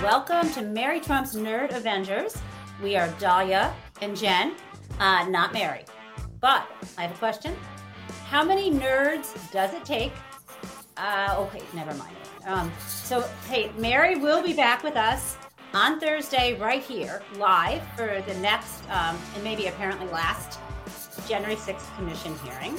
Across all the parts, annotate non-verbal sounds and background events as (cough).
Welcome to Mary Trump's Nerd Avengers. We are Dahlia and Jen, uh, not Mary. But I have a question. How many nerds does it take? Uh, okay, never mind. Um, so, hey, Mary will be back with us on Thursday, right here, live for the next um, and maybe apparently last January 6th commission hearing.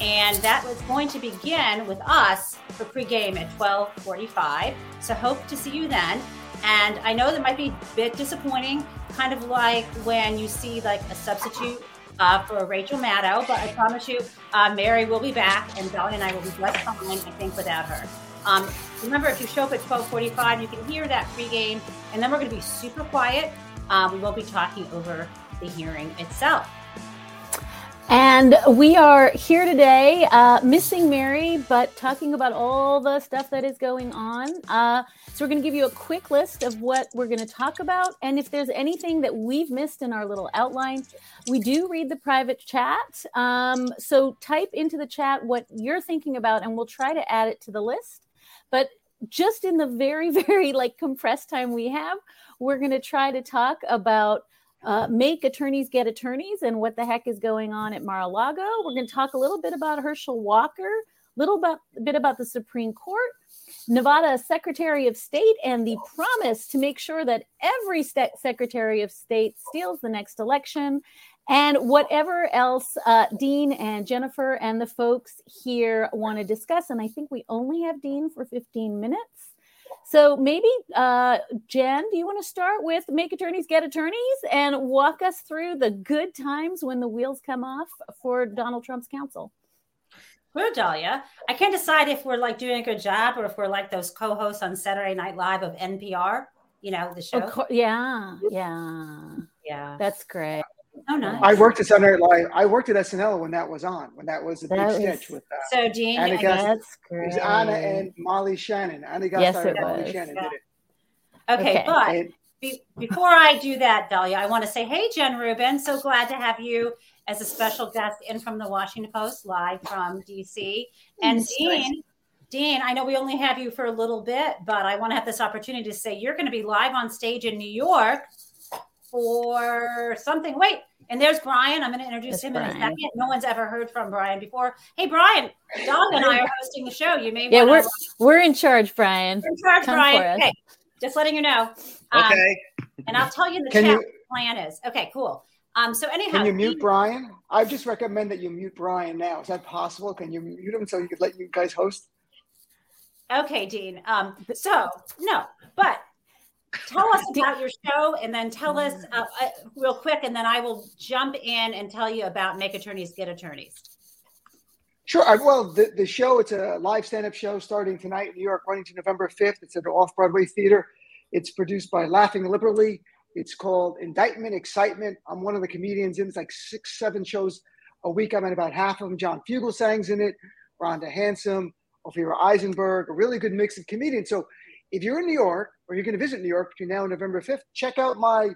And that was going to begin with us for pregame at 1245. So hope to see you then. And I know that might be a bit disappointing, kind of like when you see like a substitute uh, for Rachel Maddow, but I promise you, uh, Mary will be back, and Dolly and I will be just fine, I think, without her. Um, remember, if you show up at 1245, you can hear that pregame, and then we're going to be super quiet. Um, we won't be talking over the hearing itself. And we are here today, uh, missing Mary, but talking about all the stuff that is going on. Uh, so, we're going to give you a quick list of what we're going to talk about. And if there's anything that we've missed in our little outline, we do read the private chat. Um, so, type into the chat what you're thinking about, and we'll try to add it to the list. But just in the very, (laughs) very like compressed time we have, we're going to try to talk about uh, make attorneys get attorneys and what the heck is going on at Mar-a-Lago. We're going to talk a little bit about Herschel Walker, a little bit, bit about the Supreme Court, Nevada Secretary of State, and the promise to make sure that every st- Secretary of State steals the next election, and whatever else uh, Dean and Jennifer and the folks here want to discuss. And I think we only have Dean for 15 minutes. So maybe, uh, Jen, do you want to start with Make Attorneys Get Attorneys and walk us through the good times when the wheels come off for Donald Trump's counsel? Well, Dahlia, I can't decide if we're like doing a good job or if we're like those co-hosts on Saturday Night Live of NPR. You know the show. Co- yeah, yeah, yeah. That's great. Oh, nice. I worked at Saturday Night Live. I worked at SNL when that was on. When that was a big That sketch was- with uh, So, Dean, Anna I- Gas- That's it was Anna and Molly Shannon. Anna got Yes, started it Molly was. Shannon Yeah. did it. okay, Okay. but And be, before I do that, Dahlia, I want to say, hey, Jen Rubin, so glad to have you as a special guest in from the Washington Post, live from DC. And That's Dean, Dean, I know we only have you for a little bit, but I want to have this opportunity to say you're going to be live on stage in New York for something. Wait, and there's Brian. I'm going to introduce That's him in a second. No one's ever heard from Brian before. Hey, Brian, Dahlia and I are hosting the show. You may Yeah, we're we're in charge, Brian. in charge, Come Brian. Okay, just letting you know. Um, Okay. And I'll tell you in the Can chat you- plan is. Okay, cool. Um, so anyhow, can you mute Dean- Brian? I just recommend that you mute Brian now. Is that possible? Can you mute him so you could let you guys host? Okay, Dean. Um, so no, but tell us about your show, and then tell us uh, uh, real quick, and then I will jump in and tell you about Make Attorneys Get Attorneys. Sure. I, well, the, the show, it's a live stand up show starting tonight in New York, running to November 5th. It's at the Off Broadway Theater. It's produced by Laughing Liberally. It's called Indictment Excitement. I'm one of the comedians in It's like six, seven shows a week. I'm in about half of them. John Fugelsang's in it, Rhonda Hansome, Ophira Eisenberg, a really good mix of comedians. So if you're in New York or you're going to visit New York between now and November 5th, check out my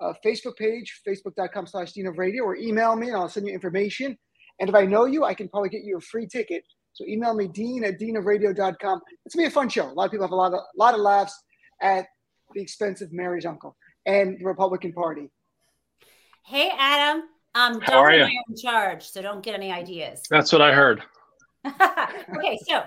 uh, Facebook page, facebook.com slash Dean of Radio, or email me and I'll send you information. And if I know you, I can probably get you a free ticket. So email me, dean at deanofradio.com. It's going to be a fun show. A lot of people have a lot of, a lot of laughs at the expense of Mary's uncle and the Republican Party. Hey, Adam. Um, How are Dahlia ya? I are in charge, so don't get any ideas. That's what I heard. (laughs) okay, so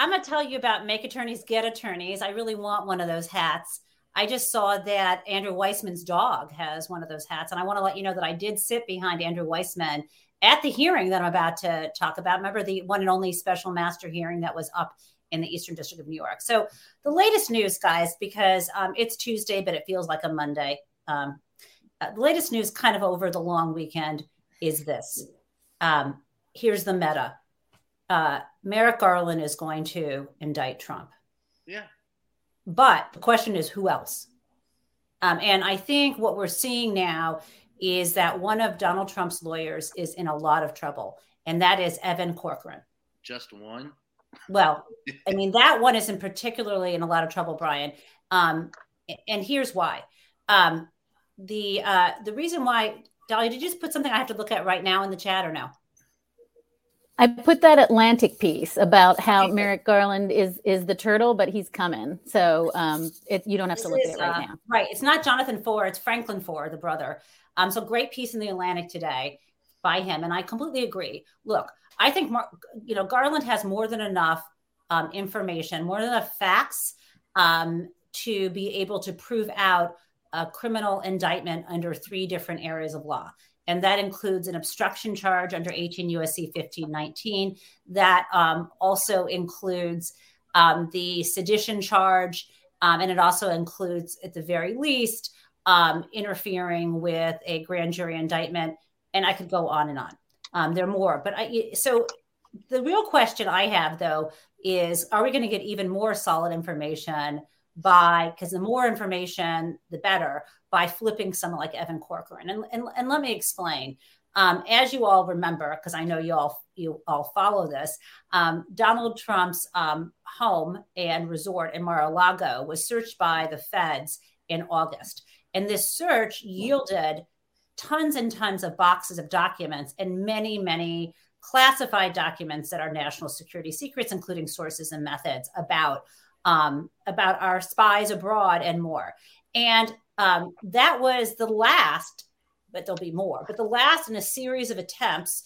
I'm going to tell you about Make Attorneys Get Attorneys. I really want one of those hats. I just saw that Andrew Weissmann's dog has one of those hats, and I want to let you know that I did sit behind Andrew Weissmann at the hearing that I'm about to talk about. Remember the one and only special master hearing that was up in the Eastern District of New York. So the latest news, guys, because um, it's Tuesday, but it feels like a Monday. Um, uh, the latest news, kind of over the long weekend, is this. Um, here's the meta. Uh, Merrick Garland is going to indict Trump. Yeah. But the question is, who else? Um, and I think what we're seeing now is that one of Donald Trump's lawyers is in a lot of trouble, and that is Evan Corcoran. Just one. Well, (laughs) I mean, that one isn't particularly in a lot of trouble, Brian. Um, and here's why. Um, the uh, the reason why, Dolly, did you just put something I have to look at right now in the chat or no? I put that Atlantic piece about how Merrick Garland is is the turtle, but he's coming. So um, it, you don't have this to look is, at it right uh, now. Right. It's not Jonathan Foer. It's Franklin Foer, the brother. Um, so great piece in the Atlantic today by him, and I completely agree. Look, I think you know Garland has more than enough um, information, more than enough facts um, to be able to prove out a criminal indictment under three different areas of law and that includes an obstruction charge under 18 USC 1519. That um, also includes um, the sedition charge, um, and it also includes, at the very least, um, interfering with a grand jury indictment. And I could go on and on. Um, there are more, but I, so the real question I have though is: Are we going to get even more solid information? By because the more information the better by flipping someone like evan corcoran and, and, and let me explain. Um, as you all remember because i know you all you all follow this um, donald trump's um, home and resort in mar-a-lago was searched by the feds in august. And this search yielded tons and tons of boxes of documents and many many classified documents that are national security secrets including sources and methods about um, about our spies abroad and more. And um, that was the last, but there'll be more, but the last in a series of attempts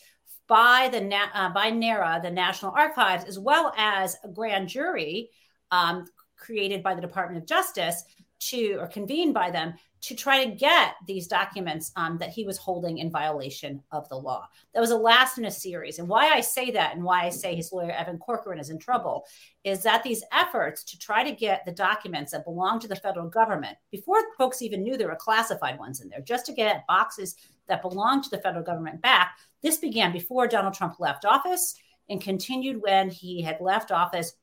by the uh, by NARA, the National Archives, as well as a grand jury um, created by the Department of Justice to, or convened by them to try to get these documents um, that he was holding in violation of the law. That was a last in a series. And why I say that and why I say his lawyer, Evan Corcoran, is in trouble is that these efforts to try to get the documents that belong to the federal government, before folks even knew there were classified ones in there, just to get boxes that belong to the federal government back, this began before Donald Trump left office and continued when he had left office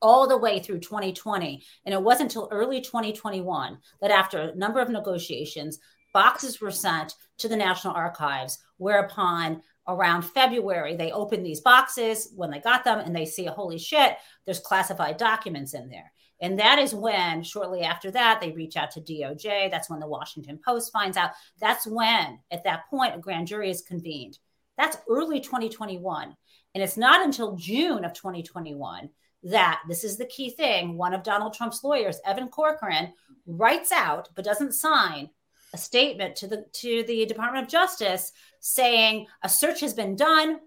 all the way through 2020. And it wasn't until early 2021 that, after a number of negotiations, boxes were sent to the National Archives, whereupon around February, they opened these boxes when they got them and they see, holy shit, there's classified documents in there. And that is when, shortly after that, they reach out to DOJ. That's when the Washington Post finds out. That's when, at that point, a grand jury is convened. That's early 2021. And it's not until June of 2021 that this is the key thing. One of Donald Trump's lawyers, Evan Corcoran, writes out but doesn't sign a statement to the to the Department of Justice saying a search has been done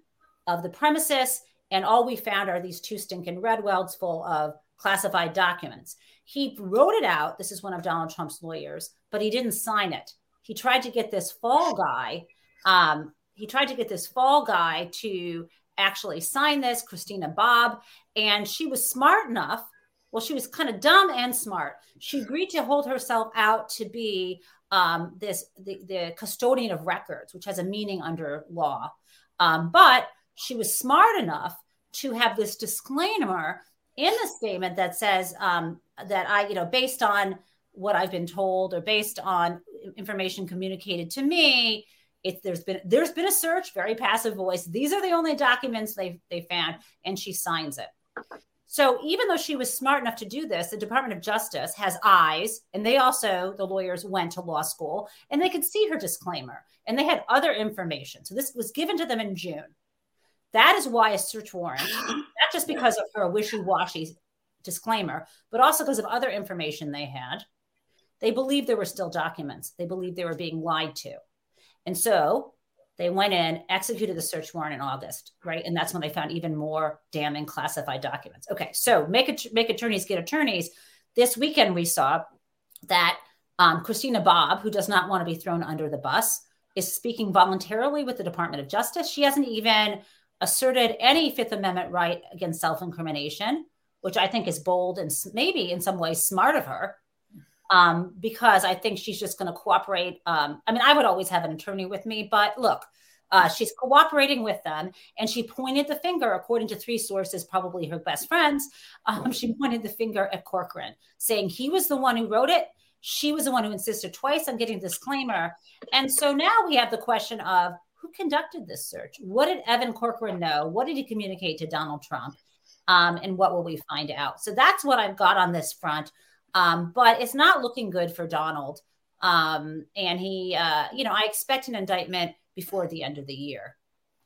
of the premises and all we found are these two stinking Redwelds full of classified documents. He wrote it out. This is one of Donald Trump's lawyers, but he didn't sign it. He tried to get this fall guy. Um, he tried to get this fall guy to actually sign this, Christina Bobb. and she was smart enough. Well, she was kind of dumb and smart. She agreed to hold herself out to be um, this the, the, custodian of records, which has a meaning under law. Um, but she was smart enough to have this disclaimer in the statement that says um, that I, you know, based on what I've been told or based on information communicated to me, it's there's been there's been a search, very passive voice. These are the only documents they they found, and she signs it. So even though she was smart enough to do this, the Department of Justice has eyes, and they also the lawyers went to law school, and they could see her disclaimer, and they had other information. So this was given to them in June. That is why a search warrant, not just because of her wishy-washy disclaimer, but also because of other information they had. They believed there were still documents. They believed they were being lied to. And so they went in, executed the search warrant in August, right? And that's when they found even more damning classified documents. Okay, so make it make attorneys get attorneys. This weekend we saw that um, Christina Bobb, who does not want to be thrown under the bus, is speaking voluntarily with the Department of Justice. She hasn't even asserted any Fifth Amendment right against self-incrimination, which I think is bold and maybe in some ways smart of her um, because I think she's just going to cooperate. Um, I mean, I would always have an attorney with me, but look, uh, she's cooperating with them, and she pointed the finger, according to three sources, probably her best friends. Um, she pointed the finger at Corcoran, saying he was the one who wrote it. She was the one who insisted twice on getting a disclaimer. And so now we have the question of who conducted this search? What did Evan Corcoran know? What did he communicate to Donald Trump? Um, and what will we find out? So that's what I've got on this front. Um, but it's not looking good for Donald. Um, and he, uh, you know, I expect an indictment before the end of the year.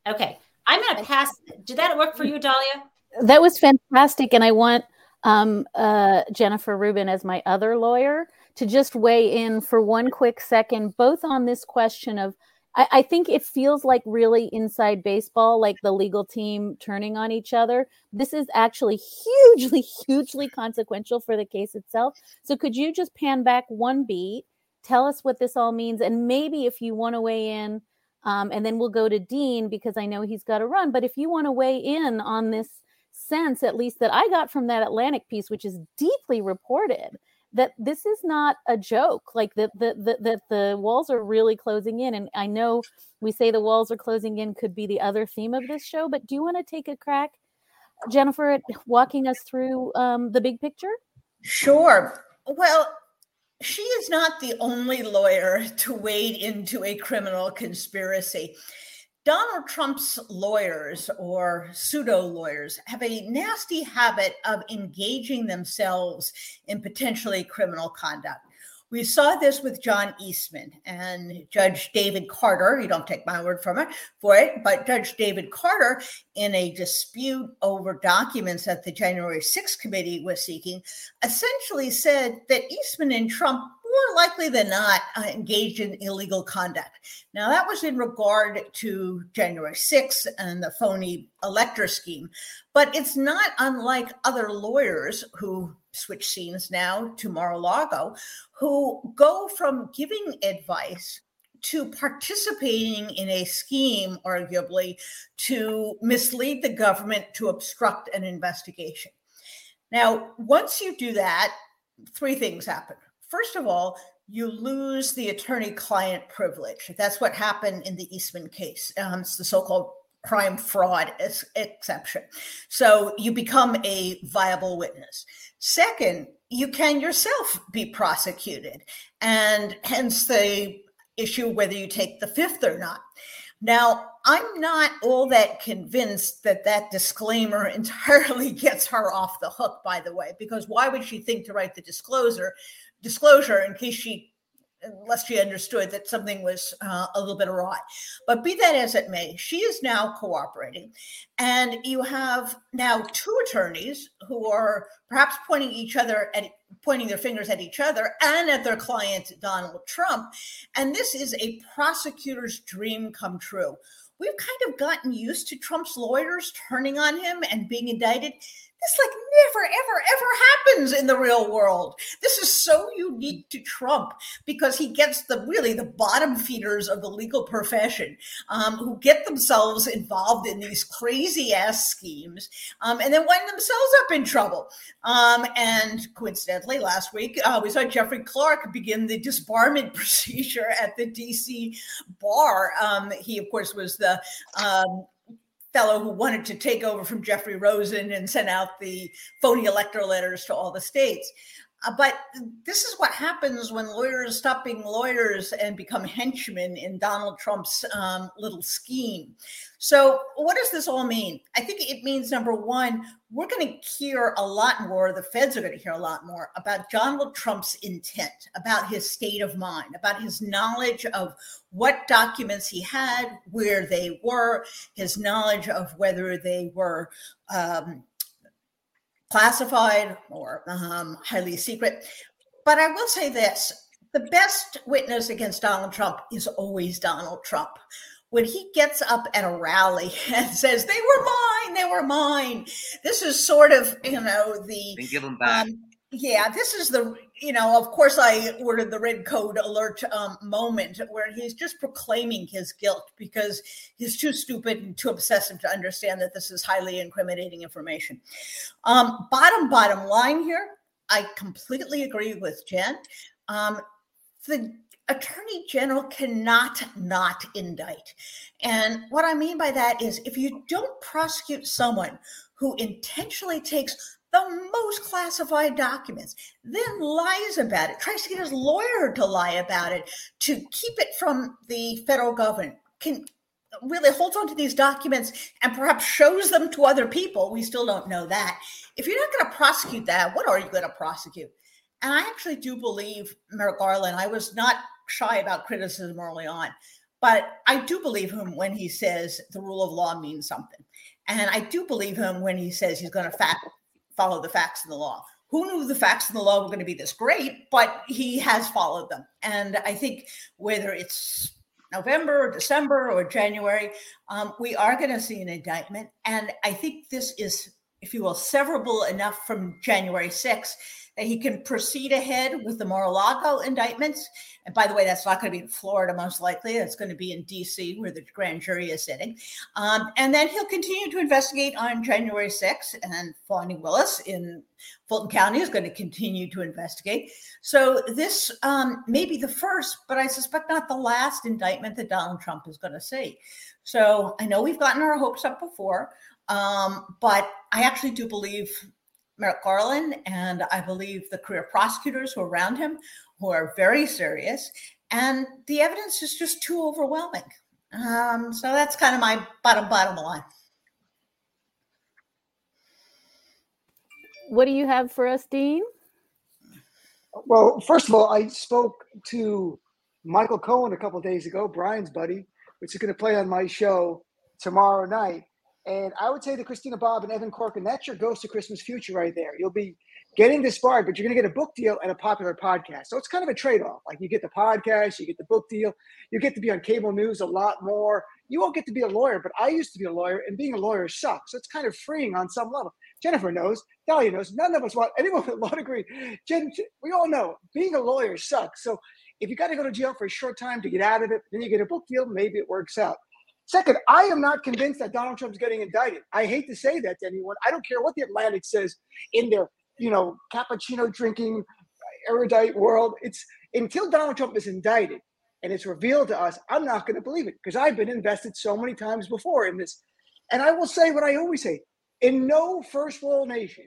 Okay. I'm going to pass. Did that work for you, Dahlia? That was fantastic. And I want um, uh, Jennifer Rubin as my other lawyer to just weigh in for one quick second, both on this question of I, I, think it feels like really inside baseball, like the legal team turning on each other. This is actually hugely, (laughs) hugely consequential for the case itself. So, could you just pan back one beat, tell us what this all means, and maybe if you want to weigh in, um, and then we'll go to Dean because I know he's got to run. But if you want to weigh in on this sense, at least that I got from that Atlantic piece, which is deeply reported, that this is not a joke like that the, the, the, the walls are really closing in and i know we say the walls are closing in could be the other theme of this show but do you want to take a crack jennifer at walking us through um, the big picture? Sure. Well she is not the only lawyer to wade into a criminal conspiracy Donald Trump's lawyers or pseudo lawyers have a nasty habit of engaging themselves in potentially criminal conduct. We saw this with John Eastman and Judge David Carter. You don't take my word it for it, but Judge David Carter, in a dispute over documents that the January 6th committee was seeking, essentially said that Eastman and Trump more likely than not uh, engaged in illegal conduct. Now, that was in regard to January 6th and the phony elector scheme, but it's not unlike other lawyers who switch scenes now to Mar a Lago, who go from giving advice to participating in a scheme, arguably, to mislead the government to obstruct an investigation. Now, once you do that, three things happen. First of all, you lose the attorney client privilege. That's what happened in the Eastman case. Um, it's the so called crime fraud exception. So you become a viable witness. Second, you can yourself be prosecuted, and hence the issue whether you take the fifth or not. Now, I'm not all that convinced that that disclaimer (laughs) entirely gets her off the hook, by the way, because why would she think to write the disclosure disclosure in case she unless she understood that something was uh, a little bit awry. But be that as it may, she is now cooperating. And you have now two attorneys who are perhaps pointing each other at pointing their fingers at each other and at their client, Donald Trump. And this is a prosecutor's dream come true. We've kind of gotten used to Trump's lawyers turning on him and being indicted this like never ever ever happens in the real world. This is so unique to trump because he gets the really the bottom feeders of the legal profession um, who get themselves involved in these crazy ass schemes um, and then wind themselves up in trouble. Um, and coincidentally last week uh, we saw jeffrey clark begin the disbarment (laughs) procedure at the dc bar. Um, he of course was the um, fellow who wanted to take over from Jeffrey Rosen and send out the phony electoral letters to all the states. Uh, but this is what happens when lawyers stop being lawyers and become henchmen in Donald Trump's um, little scheme. So, what does this all mean? I think it means number one, we're going to hear a lot more, the feds are going to hear a lot more about Donald Trump's intent, about his state of mind, about his knowledge of what documents he had, where they were, his knowledge of whether they were. Um, classified or um, highly secret. But I will say this the best witness against Donald Trump is always Donald Trump. When he gets up at a rally (laughs) and says, They were mine, they were mine. This is sort of, you know, the. give them back. Um, yeah, this is the, you know, of course, I ordered the red code alert um, moment where he's just proclaiming his guilt because he's too stupid and too obsessive to understand that this is highly incriminating information. Um, bottom, bottom line here, I completely agree with Jen. Um, the attorney general cannot not indict. And what I mean by that is if you don't prosecute someone who intentionally takes the most classified documents, then lies about it, tries to get his lawyer to lie about it, to keep it from the federal government, can really holds on to these documents and perhaps shows them to other people. We still don't know that. If you're not going to prosecute that, what are you going to prosecute? And I actually do believe Merrick Garland, I was not shy about criticism early on. but I do believe him when he says the rule of law means something. And I do believe him when he says he's going to fact, follow the facts in the law. Who knew the facts in the law were going to be this great? But he has followed them. And I think whether it's November or December or January, um, we are going to see an indictment. And I think this is, if you will, severable enough from January 6th that he can proceed ahead with the Mar-a-Lago indictments. And by the way, that's not going to be in Florida, most likely. It's going to be in D.C., where the grand jury is sitting. Um, and then he'll continue to investigate on January 6th. And Fani Willis in Fulton County is going to continue to investigate. So this um, may be the first, but I suspect not the last indictment that Donald Trump is going to see. So I know we've gotten our hopes up before, um, but I actually do believe Merrick Garland and I believe the career prosecutors who are around him, who are very serious. And the evidence is just too overwhelming. Um, so that's kind of my bottom, bottom line. What do you have for us, Dean? Well, first of all, I spoke to Michael Cohen a couple days ago, Brian's buddy, which is going to play on my show tomorrow night. And I would say to Christina Bobb and Evan Corcoran, that's your Ghost of Christmas future right there. You'll be getting disbarred, but you're going to get a book deal and a popular podcast. So it's kind of a trade off. Like you get the podcast, you get the book deal, you get to be on cable news a lot more. You won't get to be a lawyer, but I used to be a lawyer, and being a lawyer sucks. So it's kind of freeing on some level. Jennifer knows, Dahlia knows, none of us want anyone with (laughs) a law degree. Jen, we all know being a lawyer sucks. So if you got to go to jail for a short time to get out of it, then you get a book deal, maybe it works out. Second, I am not convinced that Donald Trump's getting indicted. I hate to say that to anyone. I don't care what the Atlantic says in their, you know, cappuccino drinking erudite world. It's until Donald Trump is indicted and it's revealed to us, I'm not going to believe it because I've been invested so many times before in this. And I will say what I always say in no first world nation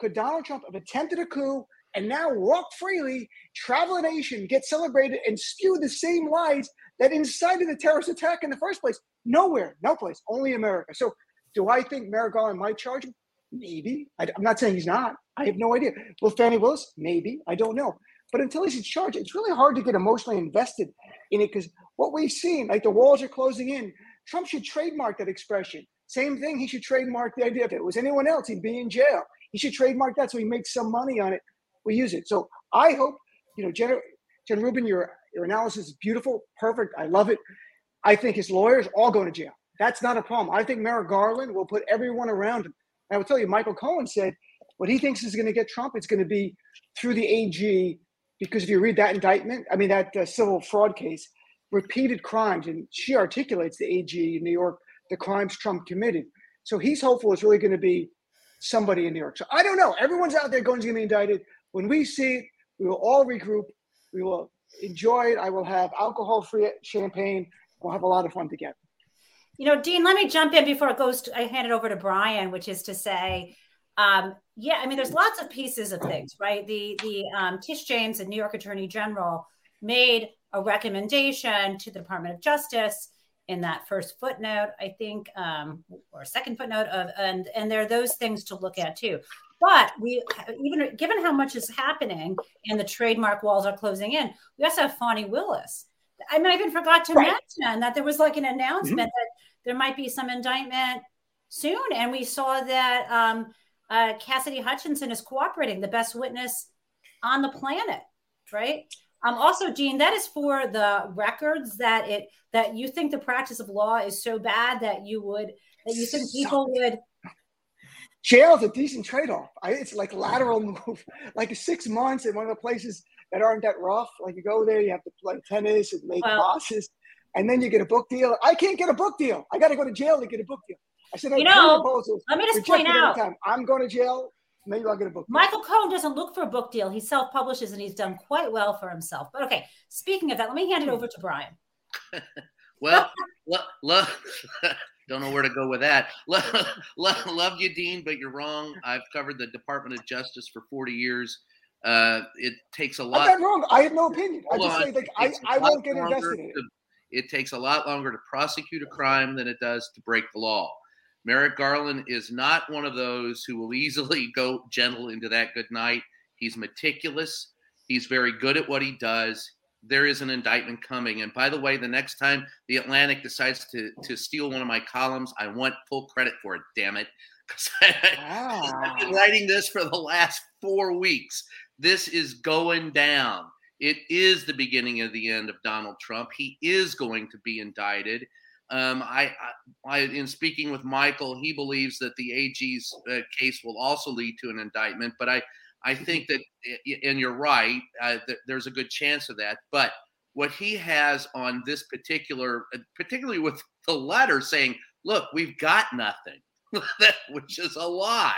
could Donald Trump have attempted a coup and now walk freely, travel a nation, get celebrated, and spew the same lies that incited the terrorist attack in the first place. Nowhere, no place, only America. So, do I think Merrick Garland might charge him? Maybe. I, am not saying he's not. I have no idea. Will Fani Willis? Maybe. I don't know. But until he's in charge, it's really hard to get emotionally invested in it because what we've seen, like the walls are closing in. Trump should trademark that expression. Same thing, he should trademark the idea if it was anyone else, he'd be in jail. He should trademark that so he makes some money on it. We use it. So I hope, you know, Jen, Jen Rubin, your your analysis is beautiful, perfect. I love it. I think his lawyers all going to jail. That's not a problem. I think Merrick Garland will put everyone around him. And I will tell you, Michael Cohen said what he thinks is going to get Trump, it's going to be through the AG, because if you read that indictment, I mean, that uh, civil fraud case, repeated crimes, and she articulates the AG in New York, the crimes Trump committed. So he's hopeful it's really going to be somebody in New York. So I don't know. Everyone's out there going to be indicted. When we see it, we will all regroup. We will enjoy it. I will have alcohol free champagne. We'll have a lot of fun together. You know, Dean, let me jump in before it goes. To, I hand it over to Brian, which is to say, um, yeah, I mean, there's lots of pieces of things, right? The the um, Tish James, the New York Attorney General, made a recommendation to the Department of Justice in that first footnote, I think, um, or second footnote of, and and there are those things to look at too. But we, even given how much is happening and the trademark walls are closing in, we also have Fani Willis. I mean, I even forgot to right. mention that there was like an announcement mm-hmm. that there might be some indictment soon. And we saw that um, uh, Cassidy Hutchinson is cooperating, the best witness on the planet, right? Um, also, Gene, that is for the records that it that you think the practice of law is so bad that you would that you think people would jail is a decent trade-off. I, it's like lateral move, like six months in one of the places that aren't that rough. Like you go there, you have to play tennis and make well, bosses, and then you get a book deal. I can't get a book deal. I got to go to jail to get a book deal. I said, you know, let me just point out. Time. I'm going to jail. Maybe I'll get a book. Deal. Michael Cohen doesn't look for a book deal. He self-publishes and he's done quite well for himself. But okay, speaking of that, let me hand it over to Brian. (laughs) well, (laughs) love, love (laughs) don't know where to go with that. Love, love, love you, Dean, but you're wrong. I've covered the Department of Justice for 40 years. Uh, it takes a lot. I'm not wrong. I have no opinion. I just say like I, I won't get invested in it. To, it takes a lot longer to prosecute a crime than it does to break the law. Merrick Garland is not one of those who will easily (laughs) go gentle into that good night. He's meticulous. He's very good at what he does. there is an indictment coming. And by the way, the next time the Atlantic decides to to steal one of my columns, I want full credit for it. Damn it, (laughs) because (laughs) I've been writing this for the last four weeks. This is going down. It is the beginning of the end of Donald Trump. He is going to be indicted. Um, I, I, in speaking with Michael, he believes that the AG's uh, case will also lead to an indictment. But I, I think that, and you're right, uh, that there's a good chance of that. But what he has on this particular, uh, particularly with the letter saying, "Look, we've got nothing," (laughs) which is a lie.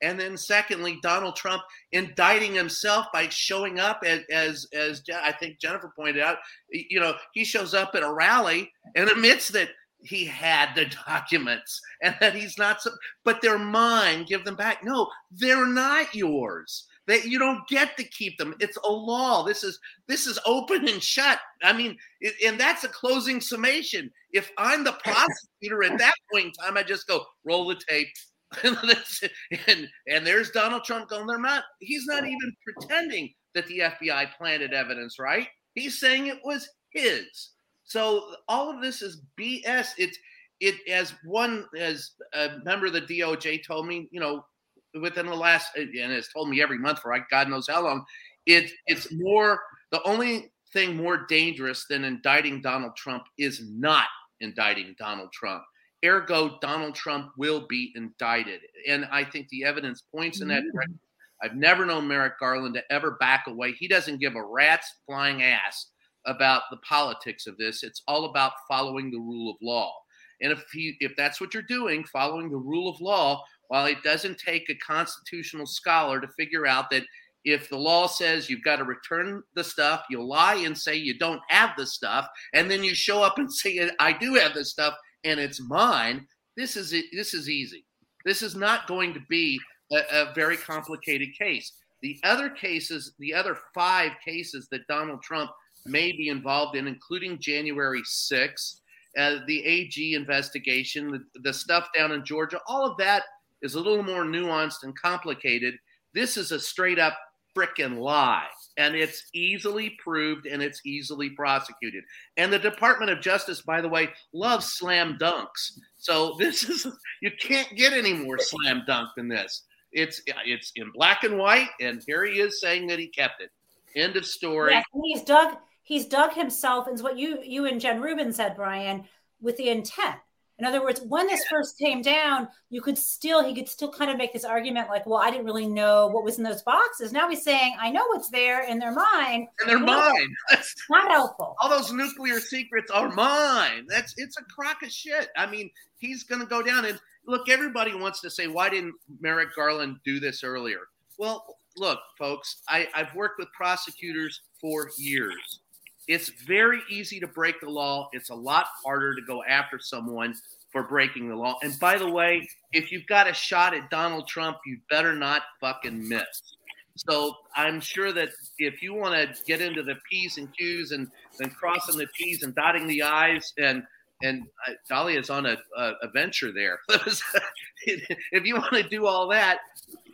And then, secondly, Donald Trump indicting himself by showing up as, as, as I think Jennifer pointed out. You know, he shows up at a rally and admits that he had the (laughs) documents and that he's not but they're mine give them back. No they're not yours. That you don't get to keep them. It's a law. This is this is open and shut. I mean it, and that's a closing summation. If i'm the (laughs) prosecutor at that point in time i just go roll the tape (laughs) and and there's donald trump going they're not he's not even pretending that the fbi planted evidence right he's saying it was his so all of this is BS. It's it as one as a member of the DOJ told me, you know, within the last and has told me every month for God knows how long. It it's more the only thing more dangerous than indicting Donald Trump is not indicting Donald Trump. Ergo, Donald Trump will be indicted, and I think the evidence points in that mm. direction. I've never known Merrick Garland to ever back away. He doesn't give a rat's flying ass about the politics of this. It's all about following the rule of law. And if he, if that's what you're doing, following the rule of law, while it doesn't take a constitutional scholar to figure out that if the law says you've got to return the stuff, you lie and say you don't have the stuff, and then you show up and say I do have the stuff and it's mine. This is. This is easy. This is not going to be a, a very complicated case. The other cases, the other five cases that Donald Trump may be involved in, including January 6th, uh, the AG investigation, the, the stuff down in Georgia. All of that is a little more nuanced and complicated. This is a straight up freaking lie. And it's easily proved and it's easily prosecuted. And the Department of Justice, by the way, loves slam dunks. So (laughs) this is you can't get any more slam dunk than this. It's it's in black and white, and here he is saying that he kept it. End of story. Yes, he's dug he's dug himself into what you you and Jen Rubin said, Brian, with the intent. In other words, when this first came down, you could still he could still kind of make this argument like, well, I didn't really know what was in those boxes. Now he's saying, I know what's there in their mind. And they're mine. (laughs) That's not helpful. All those nuclear secrets are mine. That's it's a crock of shit. I mean, he's gonna go down and look, everybody wants to say, why didn't Merrick Garland do this earlier? Well, look, folks, I, I've worked with prosecutors for years. It's very easy to break the law. It's a lot harder to go after someone for breaking the law. And by the way, if you've got a shot at Donald Trump, you better not fucking miss. So I'm sure that if you want to get into the P's and Q's and then crossing the T's and dotting the I's and and uh, Dahlia is on a, a, a venture there. (laughs) (laughs) if you want to do all that,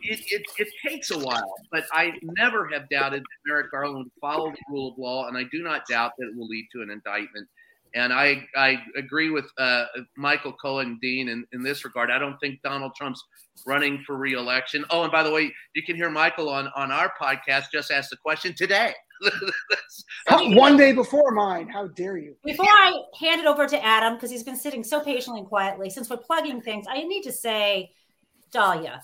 it, it, it, takes a while. But I never have doubted that Merrick Garland would follow the rule of law, and I do not doubt that it will lead to an indictment. And I, I agree with uh, Michael Cohen Dean in, in this regard. I don't think Donald Trump's running for reelection. Oh, and by the way, you can hear Michael on, on our podcast. Just ask the question today. One day before mine. How dare you? Before I hand it over to Adam, because he's been sitting so patiently and quietly, since we're plugging things, I need to say, Dahlia,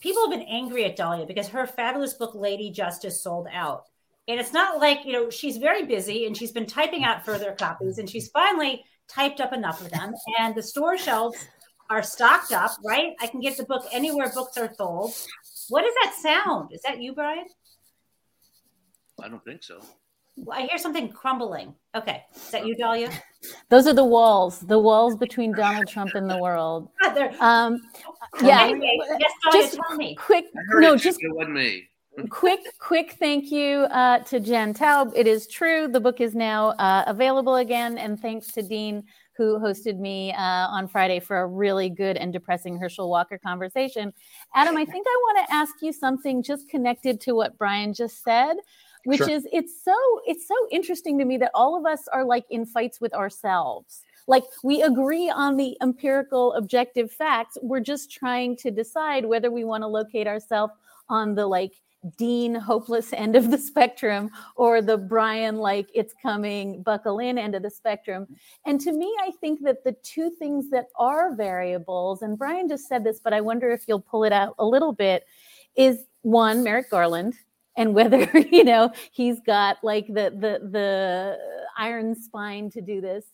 people have been angry at Dahlia because her fabulous book, Lady Justice, sold out. And it's not like, you know, she's very busy and she's been typing out further copies and she's finally typed up enough of them. And the store shelves are stocked up, right? I can get the book anywhere books are sold. What does that sound? Is that you, Brian? I don't think so. Well, I hear something crumbling. Okay. Is that you, Dahlia? (laughs) Those are the walls, the walls between Donald Trump and the world. (laughs) Um, yeah. Anyway, yes, Dahlia, just tell me. Quick, no, just it wasn't me. (laughs) quick, quick thank you uh, to Jen Taub. It is true. The book is now uh, available again. And thanks to Dean, who hosted me uh, on Friday for a really good and depressing Herschel Walker conversation. Adam, I think I want to ask you something just connected to what Brian just said which Sure. is it's so it's so interesting to me that all of us are like in fights with ourselves. Like we agree on the empirical objective facts. We're just trying to decide whether we want to locate ourselves on the like Dean hopeless (laughs) end of the spectrum or the Brian like it's coming buckle in end of the spectrum. And to me, I think that the two things that are variables, and Brian just said this, but I wonder if you'll pull it out a little bit, is one, Merrick Garland, and whether, (laughs) you know, he's got like the the the iron spine to do this.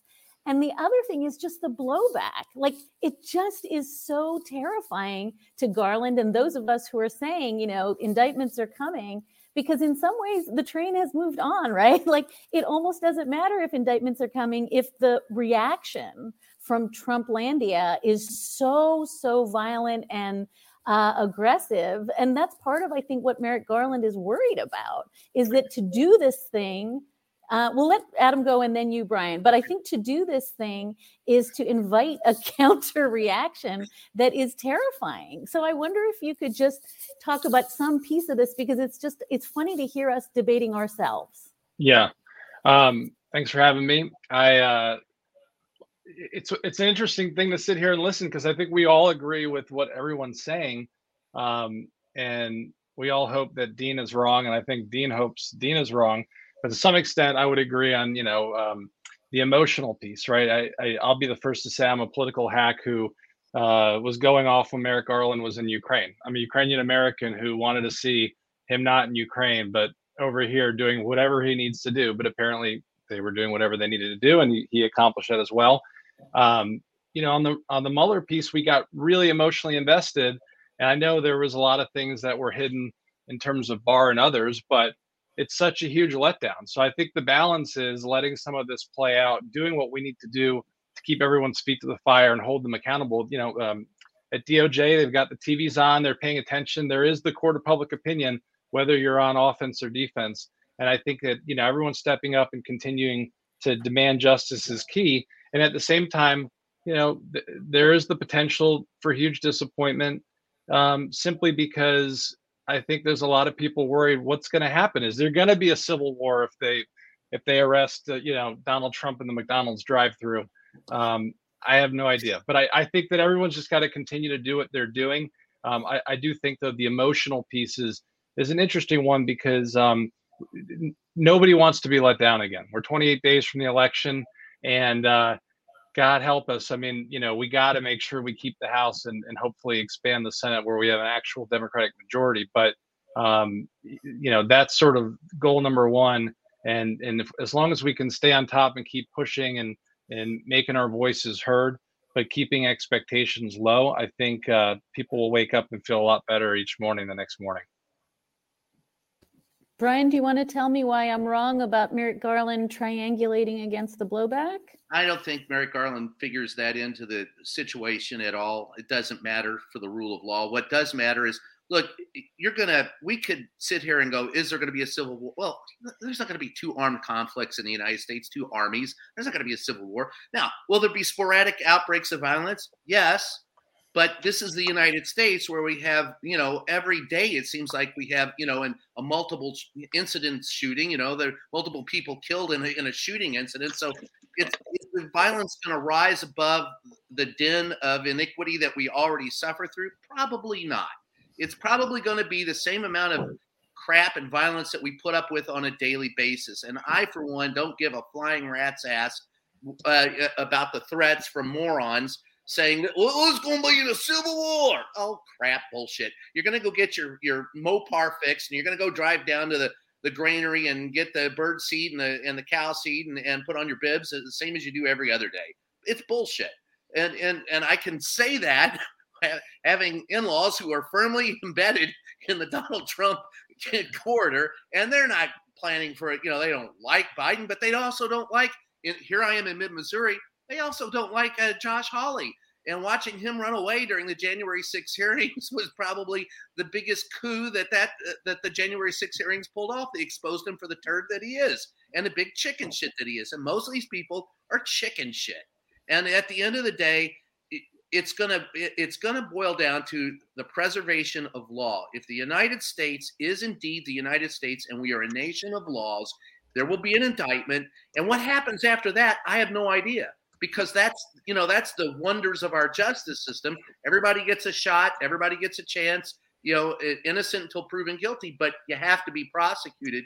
And the other thing is just the blowback. Like it just is so terrifying to Garland and those of us who are saying, you know, indictments are coming because in some ways the train has moved on, (laughs) right? Like it almost doesn't matter if indictments are coming if the reaction from Trumplandia is so, so violent and uh, aggressive. And that's part of, I think, what Merrick Garland is worried about is that to do this thing, uh, we'll let Adam go and then you, Brian. But I think to do this thing is to invite a (laughs) counter reaction that is terrifying. So I wonder if you could just talk about some piece of this because it's just it's funny to hear us debating ourselves. Yeah. Um, thanks for having me. I uh, it's it's an interesting thing to sit here and listen because I think we all agree with what everyone's saying, um, and we all hope that Dean is wrong, and I think Dean hopes Dean is wrong. But to some extent, I would agree on you know um, the emotional piece, right? I, I I'll be the first to say I'm a political hack who uh, was going off when Merrick Garland was in Ukraine. I'm a Ukrainian American who wanted to see him not in Ukraine, but over here doing whatever he needs to do. But apparently, they were doing whatever they needed to do, and he, he accomplished that as well. Um, you know, on the on the Mueller piece, we got really emotionally invested, and I know there was a lot of things that were hidden in terms of Barr and others, but it's such a huge letdown. So I think the balance is letting some of this play out, doing what we need to do to keep everyone's feet to the fire and hold them accountable. You know, um, at DOJ, they've got the TVs on, they're paying attention. There is the court of public opinion, whether you're on offense or defense. And I think that you know everyone's stepping up and continuing to demand justice is key. And at the same time, you know, th- there is the potential for huge disappointment um, simply because I think there's a lot of people worried what's going to happen. Is there going to be a civil war if they if they arrest uh, you know Donald Trump in the McDonald's drive-through? Um, I have no idea, but I, I think that everyone's just got to continue to do what they're doing. Um, I, I do think though the emotional piece is is an interesting one because um, nobody wants to be let down again. We're 28 days from the election, and uh, God help us. I mean, you know, we got to make sure we keep the House and, and hopefully expand the Senate where we have an actual Democratic majority. But um, you know, that's sort of goal number one. And and if, as long as we can stay on top and keep pushing and and making our voices heard, but keeping expectations low, I think uh, people will wake up and feel a lot better each morning the next morning. Brian, do you want to tell me why I'm wrong about Merrick Garland triangulating against the blowback? I don't think Merrick Garland figures that into the situation at all. It doesn't matter for the rule of law. What does matter is look, you're going to, we could sit here and go, is there going to be a civil war? Well, there's not going to be two armed conflicts in the United States, two armies. There's not going to be a civil war. Now, will there be sporadic outbreaks of violence? Yes. But this is the United States where we have, you know, every day it seems like we have, you know, in a multiple incidents shooting, you know, there are multiple people killed in a, in a shooting incident. So it's, is the violence going to rise above the din of iniquity that we already suffer through? Probably not. It's probably going to be the same amount of crap and violence that we put up with on a daily basis. And I, for one, don't give a flying rat's ass uh, about the threats from morons saying that well, it's going to be in a civil war. Oh crap, bullshit! You're going to go get your your Mopar fixed, and you're going to go drive down to the the granary and get the bird seed and the and the cow seed and, and put on your bibs the same as you do every other day. It's bullshit. And and and I can say that (laughs) having in-laws who are firmly (laughs) embedded in the Donald Trump (laughs) corridor, and they're not planning for it. You know, they don't like Biden, but they also don't like. Here I am in mid Missouri. They also don't like uh, Josh Hawley. And watching him run away during the January 6 (laughs) hearings was probably the biggest coup that that uh, that the January 6 hearings pulled off. They exposed him for the turd that he is and the big chicken shit that he is. And most of these people are chicken shit. And at the end of the day, it's gonna it's gonna boil down to the preservation of law. If the United States is indeed the United States and we are a nation of laws, there will be an indictment. And what happens after that, I have no idea because that's you know that's the wonders of our justice system. Everybody gets a shot, everybody gets a chance. You know, innocent until proven guilty, but you have to be prosecuted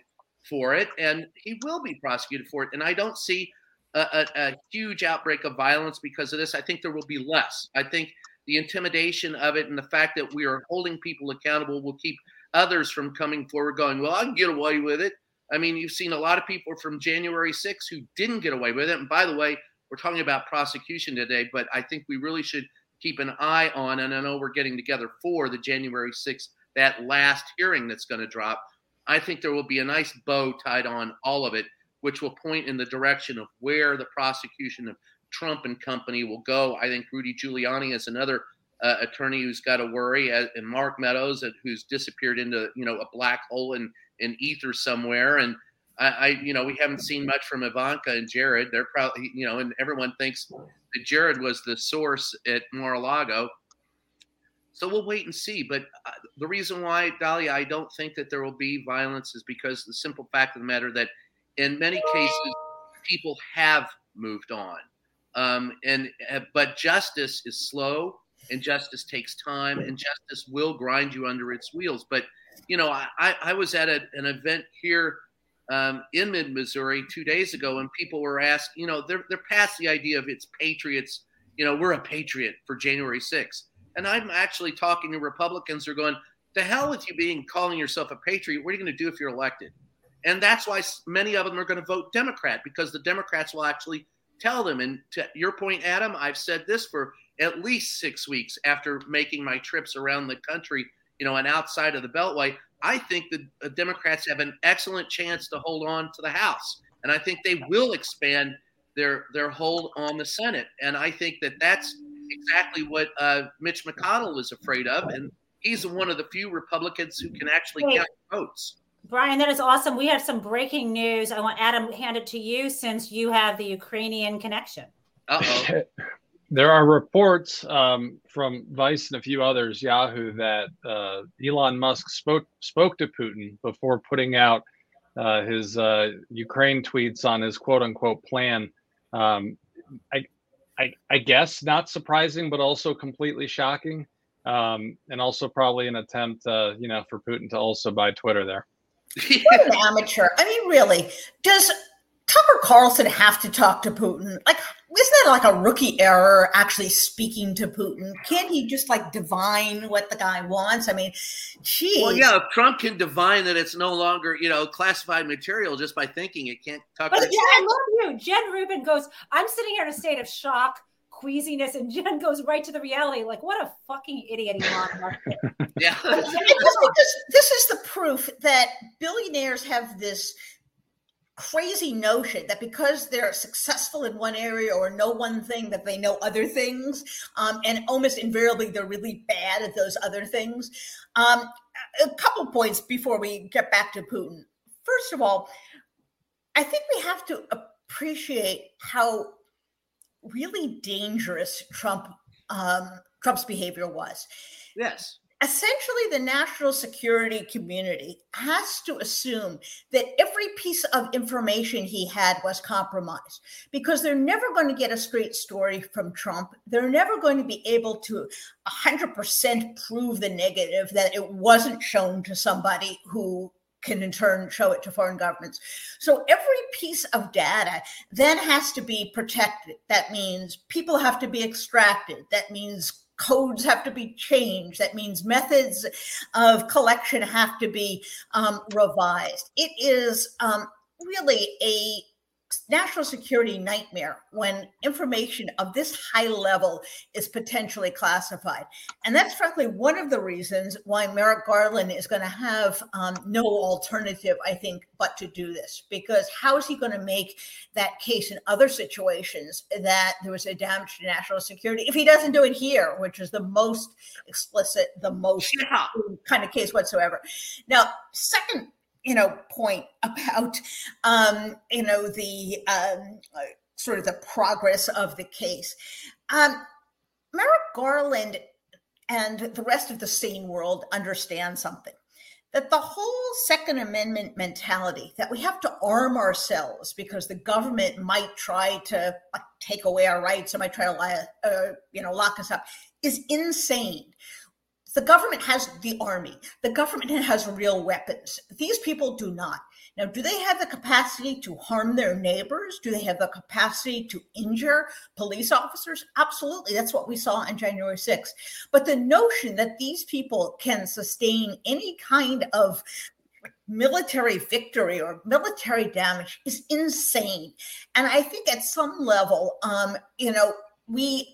for it, and he will be prosecuted for it. And I don't see a, a, a huge outbreak of violence because of this. I think there will be less. I think the intimidation of it and the fact that we are holding people accountable will keep others from coming forward, going, "Well, I can get away with it." I mean, you've seen a lot of people from January 6 who didn't get away with it. And by the way, we're talking about prosecution today, but I think we really should keep an eye on, and I know we're getting together for the January 6th, that last hearing that's going to drop. I think there will be a nice bow tied on all of it, which will point in the direction of where the prosecution of Trump and company will go. I think Rudy Giuliani is another uh, attorney who's got to worry, uh, and Mark Meadows, uh, who's disappeared into you know a black hole in in ether somewhere, and I, I, you know, we haven't seen much from Ivanka and Jared. They're probably, you know, and everyone thinks that Jared was the source at Mar-a-Lago. So we'll wait and see. But uh, the reason why, Dahlia, I don't think that there will be violence is because the simple fact of the matter that in many cases people have moved on, um, and uh, but justice is slow, and justice takes time, and justice will grind you under its wheels. But you know, I, I was at a, an event here um, in mid Missouri two days ago, and people were asked, you know, they're they're past the idea of it's patriots. You know, we're a patriot for January 6th. And I'm actually talking to Republicans who are going, the hell with you being calling yourself a patriot. What are you going to do if you're elected? And that's why many of them are going to vote Democrat because the Democrats will actually tell them. And to your point, Adam, I've said this for at least six weeks after making my trips around the country, you know, and outside of the Beltway. I think the Democrats have an excellent chance to hold on to the House, and I think they will expand their their hold on the Senate. And I think that that's exactly what uh, Mitch McConnell is afraid of, and he's one of the few Republicans who can actually Wait. count votes. Brian, that is awesome. We have some breaking news. I want Adam hand it to you since you have the Ukrainian connection. Uh oh. (laughs) there are reports um, from Vice and a few others, Yahoo, that uh, Elon Musk spoke spoke to Putin before putting out uh, his uh, Ukraine tweets on his quote unquote plan. Um, I, I, I, guess not surprising, but also completely shocking, um, and also probably an attempt, uh, you know, for Putin to also buy Twitter there. (laughs) what an amateur! I mean, really, does Tucker Carlson have to talk to Putin? Like, isn't that like a rookie error actually speaking to Putin? Can't he just like divine what the guy wants? I mean, geez. Well, yeah, Trump can divine that it's no longer, you know, classified material just by thinking it can't talk. But yeah, I love you. Jen Rubin goes, I'm sitting here in a state of shock, queasiness, and Jen goes right to the reality. Like, what a fucking idiot Elon (laughs) (laughs) yeah. because this is the proof that billionaires have this – crazy notion that because they're successful in one area or know one thing that they know other things um, and almost invariably they're really bad at those other things. Um, a couple points before we get back to putin. First of all i think we have to appreciate how really dangerous trump um, trump's behavior was. Yes essentially the national security community has to assume that every piece of information he had was compromised because they're never going to get a straight story from Trump. They're never going to be able to 100% prove the negative that it wasn't shown to somebody who can in turn show it to foreign governments. So every piece of data then has to be protected. That means people have to be extracted. That means codes have to be changed. That means methods of collection have to be um, revised. It is um, really a national security nightmare when information of this high level is potentially classified. And that's frankly one of the reasons why Merrick Garland is going to have um, no alternative, I think, but to do this. Because how is he going to make that case in other situations that there was a damage to national security if he doesn't do it here, which is the most explicit, the most yeah. kind of case whatsoever? Now, second you know point (laughs) about um, you know the um, sort of the progress of the case. Um, Merrick Garland and the rest of the sane world understand something that the whole Second Amendment mentality that we have to arm ourselves because the government might try to take away our rights or might try to uh, you know lock us up is insane. The government has the army. The government has real weapons. These people do not. Now, do they have the capacity to harm their neighbors? Do they have the capacity to injure police officers? Absolutely. That's what we saw on January 6th. But the notion that these people can sustain any kind of military victory or military damage is insane. And I think at some level, um, you know, we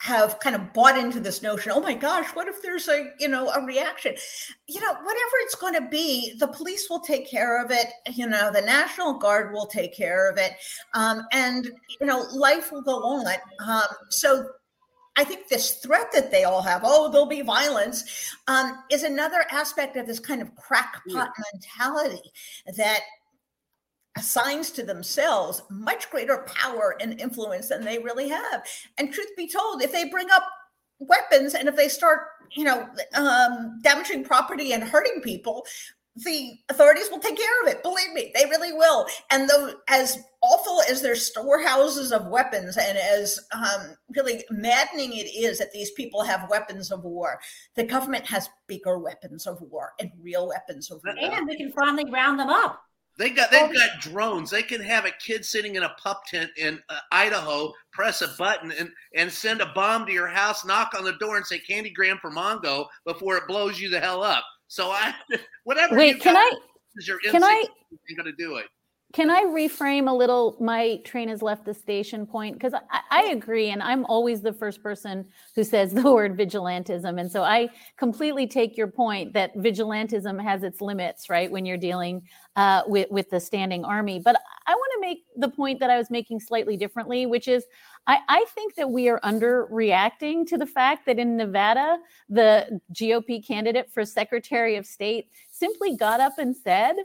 have kind of bought into this notion oh my gosh what if there's a you know a reaction? You know whatever it's going to be the police will take care of it you know the national guard will take care of it um, and you know life will go on um, so I think this threat that they all have, oh, there'll be violence, um, is another aspect of this kind of crackpot mentality that assigns to themselves much greater power and influence than they really have. And truth be told, if they bring up weapons and if they start, you know, um, damaging property and hurting people, the authorities will take care of it. Believe me, they really will. And though, as awful as their storehouses of weapons and as um, really maddening it is that these people have weapons of war, the government has bigger weapons of war and real weapons of war. And we can finally round them up. They got they've got drones. They can have a kid sitting in a pup tent in uh, Idaho, press a button and and send a bomb to your house, knock on the door, and say "Candy "Candygram for Mongo" before it blows you the hell up. So I, (laughs) whatever. Wait, can I? Can I? You're going to do it can I reframe a little my train has left the station point? Because I, I, agree, and I'm always the first person who says (laughs) the word vigilantism. And so I completely take your point that vigilantism has its limits, right, when you're dealing uh, with, with the standing army. But I want to make the point that I was making slightly differently, which is I, I think that we are underreacting to the fact that in Nevada, the GOP candidate for Secretary of State simply got up and said,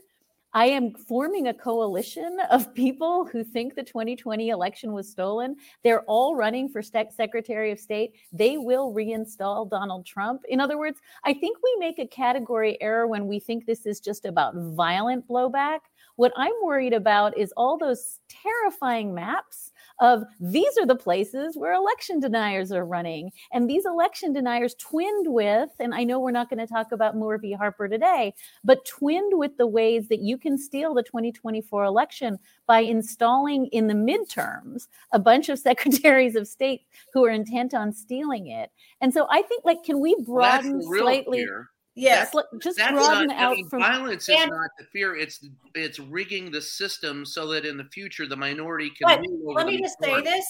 I am forming a coalition (laughs) of people who think the 2020 election was stolen. They're all running for Secretary of State. They will reinstall Donald Trump. In other words, I think we make a category error when we think this is just about violent blowback. What I'm worried about is all those terrifying maps of these are the places where election deniers are running. And these election deniers twinned with, and I know we're not going to talk about Moore v. Harper today, but twinned with the ways that you can steal the 2024 election by installing in the midterms a bunch of (laughs) secretaries of state who are intent on stealing it. And so I think, like, can we broaden well, slightly? Fear. Yes, that's, just that's broaden not, out I mean, from violence is not the fear; it's it's rigging the system so that in the future the minority can. But let me just say this: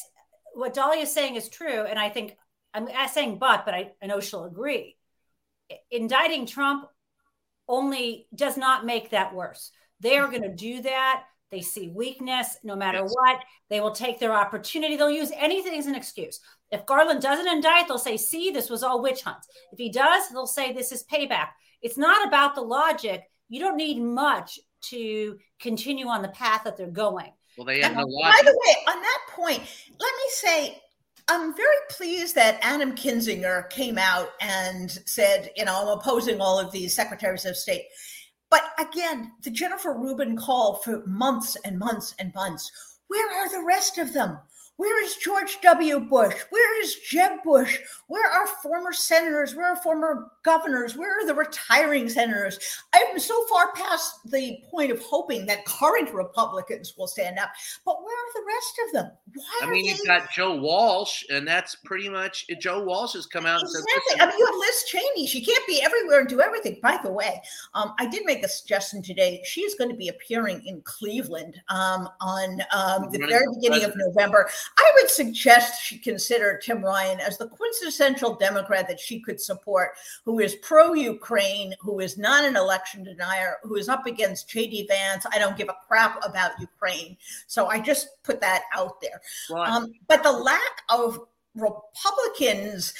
what Dahlia is saying is true, and I think I'm saying but, but I, I know she'll agree. Indicting Trump only does not make that worse. They are going to do that. They see weakness no matter yes. what. They will take their opportunity. They'll use anything as an excuse. If Garland doesn't indict, they'll say, see, this was all witch hunts. If he does, they'll say this is payback. It's not about the logic. You don't need much to continue on the path that they're going. Well, they have no logic. By the way, on that point, let me say I'm very pleased that Adam Kinzinger came out and said, you know, I'm opposing all of these secretaries of state. But again, the Jennifer Rubin call for months and months and months. Where are the rest of them? Where is George W. Bush? Where is Jeb Bush? Where are former senators? Where are former governors? Where are the retiring senators? I'm so far past the point of hoping that current Republicans will stand up. But where are the rest of them? Why I mean, you've got Joe Walsh, and that's pretty much it. Joe Walsh has come out exactly. and said, I mean, you have Liz Cheney. She can't be everywhere and do everything. By the way, um, I did make a suggestion today. She is going to be appearing in Cleveland um, on um, the very beginning of November. I would suggest she consider Tim Ryan as the quintessential Democrat that she could support, who is pro Ukraine, who is not an election denier, who is up against JD Vance. I don't give a crap about Ukraine. So I just put that out there. Um, but the lack of Republicans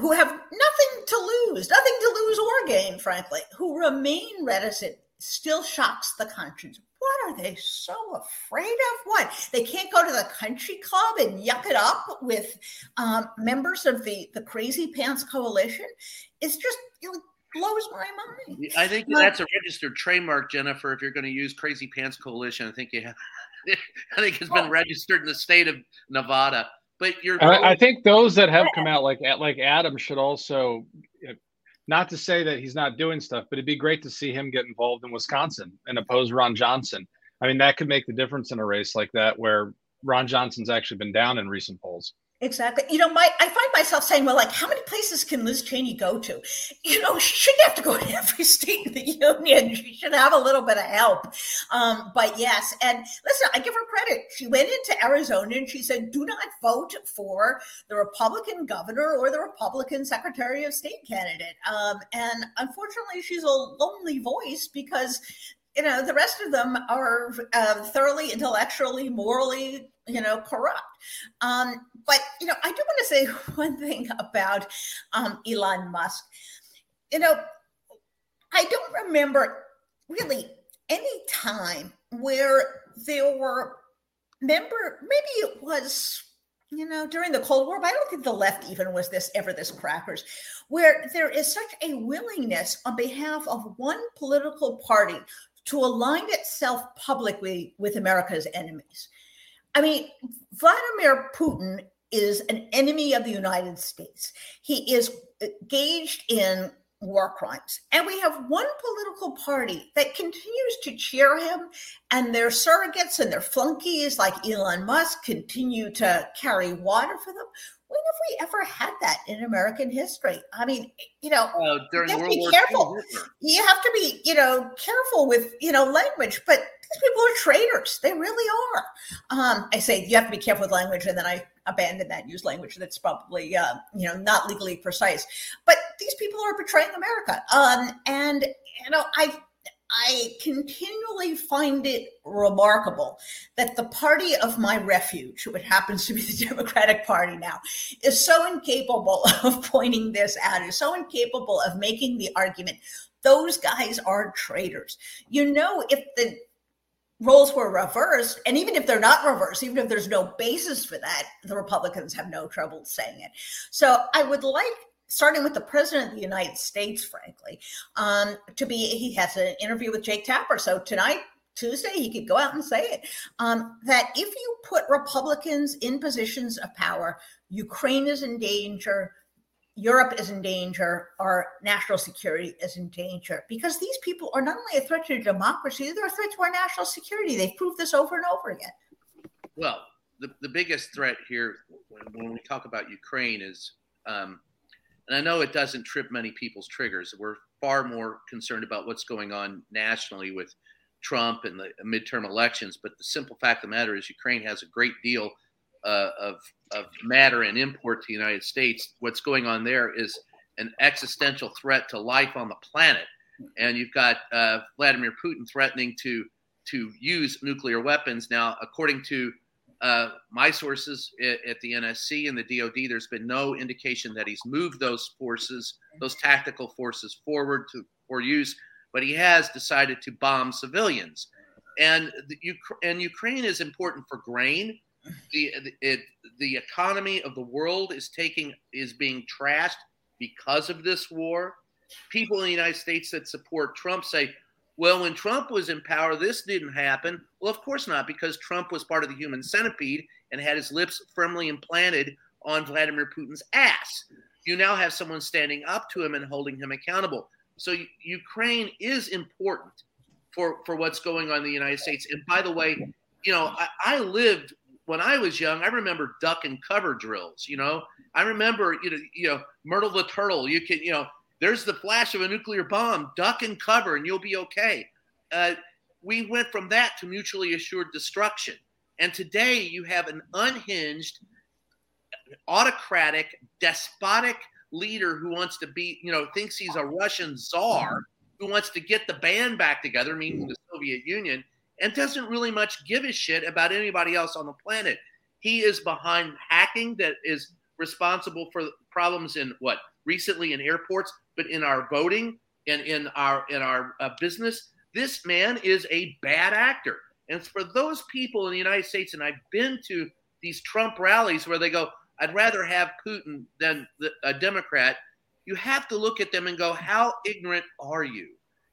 who have nothing to lose, nothing to lose or gain, frankly, who remain reticent still shocks the conscience. What are they so afraid of? What they can't go to the country club and yuck it up with um, members of the the Crazy Pants Coalition? It's just you know, blows my mind. I think that's a registered trademark, Jennifer. If you're going to use Crazy Pants Coalition, I think you have. (laughs) I think it's been registered in the state of Nevada. But you're. I, I think those that have come out, like like Adam, should also. Not to say that he's not doing stuff, but it'd be great to see him get involved in Wisconsin and oppose Ron Johnson. I mean, that could make the difference in a race like that, where Ron Johnson's actually been down in recent polls. Exactly. You know, my I find myself saying, well, like, how many places can Liz Cheney go to? You know, she shouldn't have to go (laughs) to every state in the union. She should have a little bit of help. Um, but yes, and listen, I give her credit. She went into Arizona and she said, do not vote for the Republican governor or the Republican Secretary of State candidate. Um, and unfortunately, she's a lonely voice because you know the rest of them are uh, thoroughly intellectually morally you know corrupt um, but you know i do want to say (laughs) one thing about um, elon musk you know i don't remember really any time where there were member maybe it was you know during the cold war but i don't think the left even was this ever this crackers where there is such a willingness on behalf of one political party to align itself publicly with America's enemies. I mean, Vladimir Putin is an enemy of the United States. He is engaged in war crimes. And we have one political party that continues to cheer him, and their surrogates and their flunkies like Elon Musk continue to carry water for them when have we ever had that in American history? I mean, you know, uh, during you have World to be War careful. II, you have to be, you know, careful with, you know, language. But these people are traitors. They really are. Um, I say you have to be careful with language, and then I abandon that. Use language that's probably, uh, you know, not legally precise. But these people are betraying America. Um, and you know, I I continually find it remarkable that the party of my refuge, which happens to be the (laughs) Democratic Party now, is so incapable (laughs) of pointing this out, is so incapable of making the argument. Those guys are traitors. You know, if the roles were reversed, and even if they're not reversed, even if there's no basis for that, the Republicans have no trouble saying it. So I would like starting with the president of the United States, frankly, um, to be, he has an interview with Jake Tapper. So tonight, Tuesday, he could go out and say it um, that if you put Republicans in positions of power, Ukraine is in danger, Europe is in danger, our national security is in danger because these people are not only a threat to democracy, they're a threat to our national security. They've proved this over and over again. Well, the, the biggest threat here when, we talk about Ukraine is um, and I know it doesn't trip many people's triggers. We're far more concerned about what's going on nationally with Trump and the midterm elections. But the simple fact of the matter is, Ukraine has a great deal uh, of, of matter and import to the United States. What's going on there is an existential threat to life on the planet. And you've got uh, Vladimir Putin threatening to to use nuclear weapons. Now, according to uh, my sources at, the NSC and the DoD, there's been no indication that he's moved those forces, those tactical forces, forward to for use, but he has decided to bomb civilians. And the, and Ukraine is important for grain. The it, the economy of the world is taking is being trashed because of this war. People in the United States that support Trump say, well, when Trump was in power, this didn't happen. Well, of course not, because Trump was part of the human centipede and had his lips firmly implanted on Vladimir Putin's ass. You now have someone standing up to him and holding him accountable. So Ukraine is important for, for what's going on in the United States. And by the way, you know, I, I lived when I was young. I remember duck and cover drills. You know, I remember you know you know Myrtle the turtle. You can you know there's the flash of a nuclear bomb. Duck and cover, and you'll be okay. Uh, we went from that to mutually assured destruction. And today you have an unhinged, autocratic, despotic leader who wants to be, you know, thinks he's a Russian czar, who wants to get the band back together, meaning the Soviet Union, and doesn't really much give a shit about anybody else on the planet. He is behind hacking that is responsible for problems in what recently in airports, but in our voting and in our in our uh, business this man is a bad actor. And for those people in the United States, and I've been to these Trump rallies where they go, I'd rather have Putin than the, a Democrat. You have to look at them and go, how ignorant are you?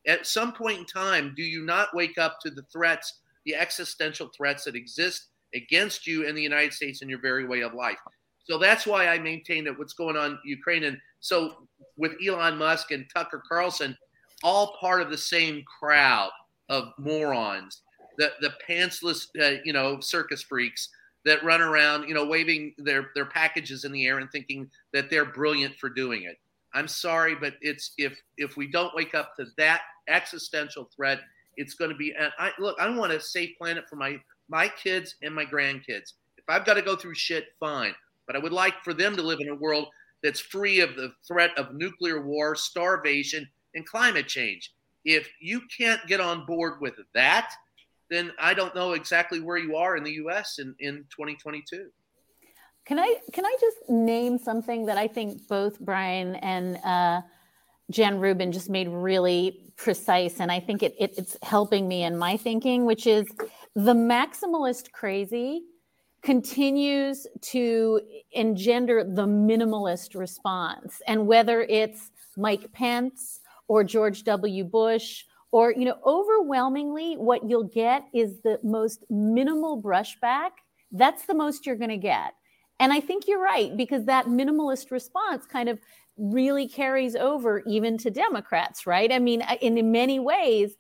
At some point in time, do you not wake up to the threats, the existential threats that exist against you in the United States and your very way of life? So that's why I maintain that what's going on in Ukraine and so with Elon Musk and Tucker Carlson, all part of the same crowd of morons, the the pantsless, uh, you know, circus freaks that run around, you know, waving their their packages in the air and thinking that they're brilliant for doing it. I'm sorry, but it's if if we don't wake up to that existential threat, it's going to be. And I look, I want a safe planet for my my kids and my grandkids. If I've got to go through shit, fine. But I would like for them to live in a world that's free of the threat of nuclear war, starvation, and climate change. If you can't get on board with that, then I don't know exactly where you are in the U.S. in, in 2022. Can I can I just name something that I think both Brian and uh, Jen Rubin just made really precise, and I think it, it it's helping me in my thinking, which is the maximalist crazy continues to engender the minimalist response. And whether it's Mike Pence or George W. Bush, or, you know, overwhelmingly, what you'll get is the most minimal brushback. That's the most you're going to get. And I think you're right, because that minimalist response kind of really carries over even to Democrats, right? I mean, uh, in many ways,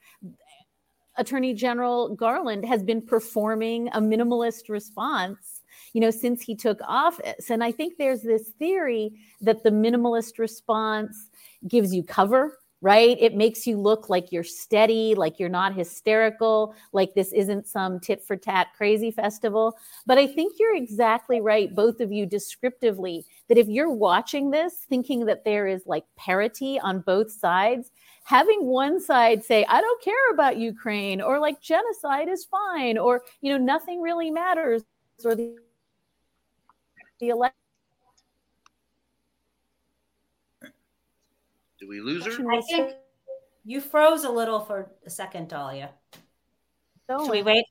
Attorney General Garland has been performing a minimalist response, you know, since he took office. And I think there's this theory that the minimalist response gives you cover, right? It makes you look like you're steady, like you're not hysterical, like this isn't some tit for tat crazy festival. But I think you're exactly right, both of you descriptively, that if you're watching this thinking that there is like parity on both sides, having one side say i don't care about ukraine or like genocide is fine or you know nothing really matters or the, the election do we lose her i think you froze a little for a second dahlia oh. should we wait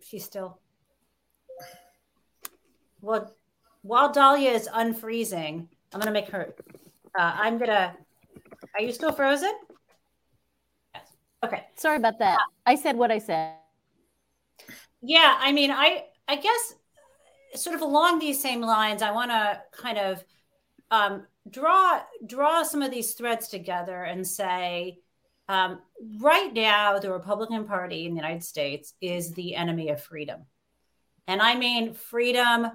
she's still well while dahlia is unfreezing i'm gonna make her uh, i'm gonna are you still frozen? Yes. Okay. Sorry about that. I said what I said. Yeah, I mean, I I guess sort of along these same lines, I want to kind of um, draw draw some of these threads together and say, um, right now, the Republican Party in the United States is the enemy of freedom, and I mean freedom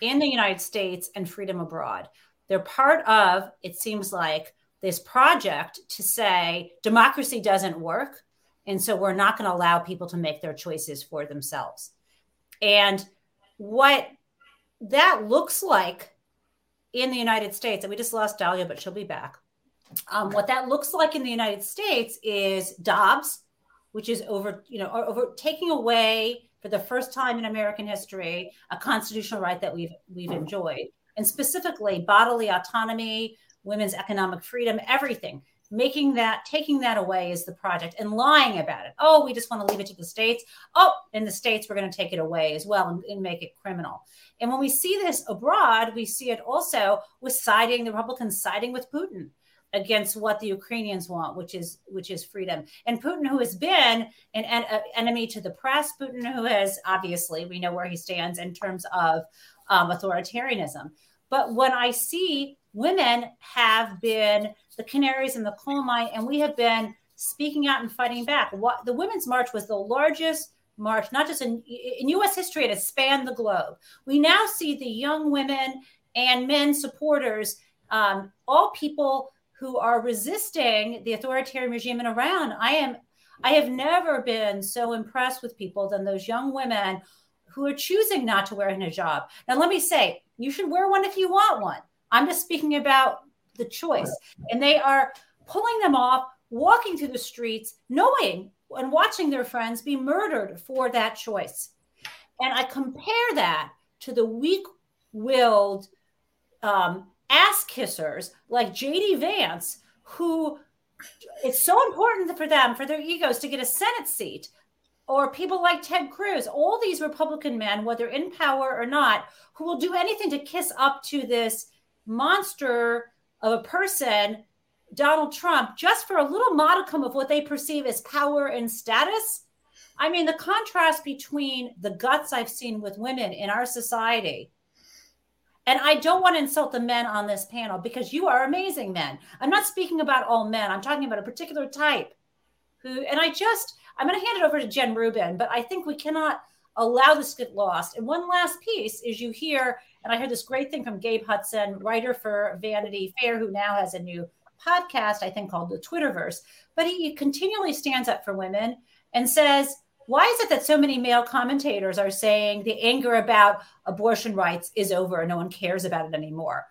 in the United States and freedom abroad. They're part of. It seems like this project to say democracy doesn't work. And so we're not going to allow people to make their choices for themselves. And what that looks like in the United States, and we just lost Dahlia, but she'll be back. Um, what that looks like in the United States is Dobbs, which is over, you know, over taking away for the first time in American history a constitutional right that we've we've enjoyed, and specifically bodily autonomy, women's economic freedom, everything. Making that, taking that away is the project and lying about it. Oh, we just want to leave it to the states. Oh, in the states, we're going to take it away as well and, and make it criminal. And when we see this abroad, we see it also with siding, the Republicans siding with Putin against what the Ukrainians want, which is which is freedom. And Putin, who has been an, enemy to the press, Putin, who has obviously we know where he stands in terms of um, authoritarianism. But when I see women have been the canaries in the coal mine, and we have been speaking out and fighting back. What the Women's March was the largest march, not just in, in U.S. history, it has spanned the globe. We now see the young women and men supporters, um, all people who are resisting the authoritarian regime in Iran. I am, I have never been so impressed with people than those young women who are choosing not to wear a hijab. Now, let me say, you should wear one if you want one. I'm just speaking about the choice. And they are pulling them off, walking through the streets, knowing and watching their friends be murdered for that choice. And I compare that to the weak willed um, ass kissers like JD Vance, who it's so important for them, for their egos, to get a Senate seat. Or people like Ted Cruz, all these Republican men, whether in power or not, who will do anything to kiss up to this monster of a person, Donald Trump, just for a little modicum of what they perceive as power and status. I mean, the contrast between the guts I've seen with women in our society and I don't want to insult the men on this panel because you are amazing men. I'm not speaking about all men. I'm talking about a particular type who, and I just, I'm going to hand it over to Jen Rubin, but I think we cannot allow this to get lost. And one last piece is you hear, and I heard this great thing from Gabe Hudson, writer for Vanity Fair, who now has a new podcast, I think called the Twitterverse. But he continually stands up for women and says, why is it that so many male commentators are saying the anger about abortion rights is over and no one cares about it anymore?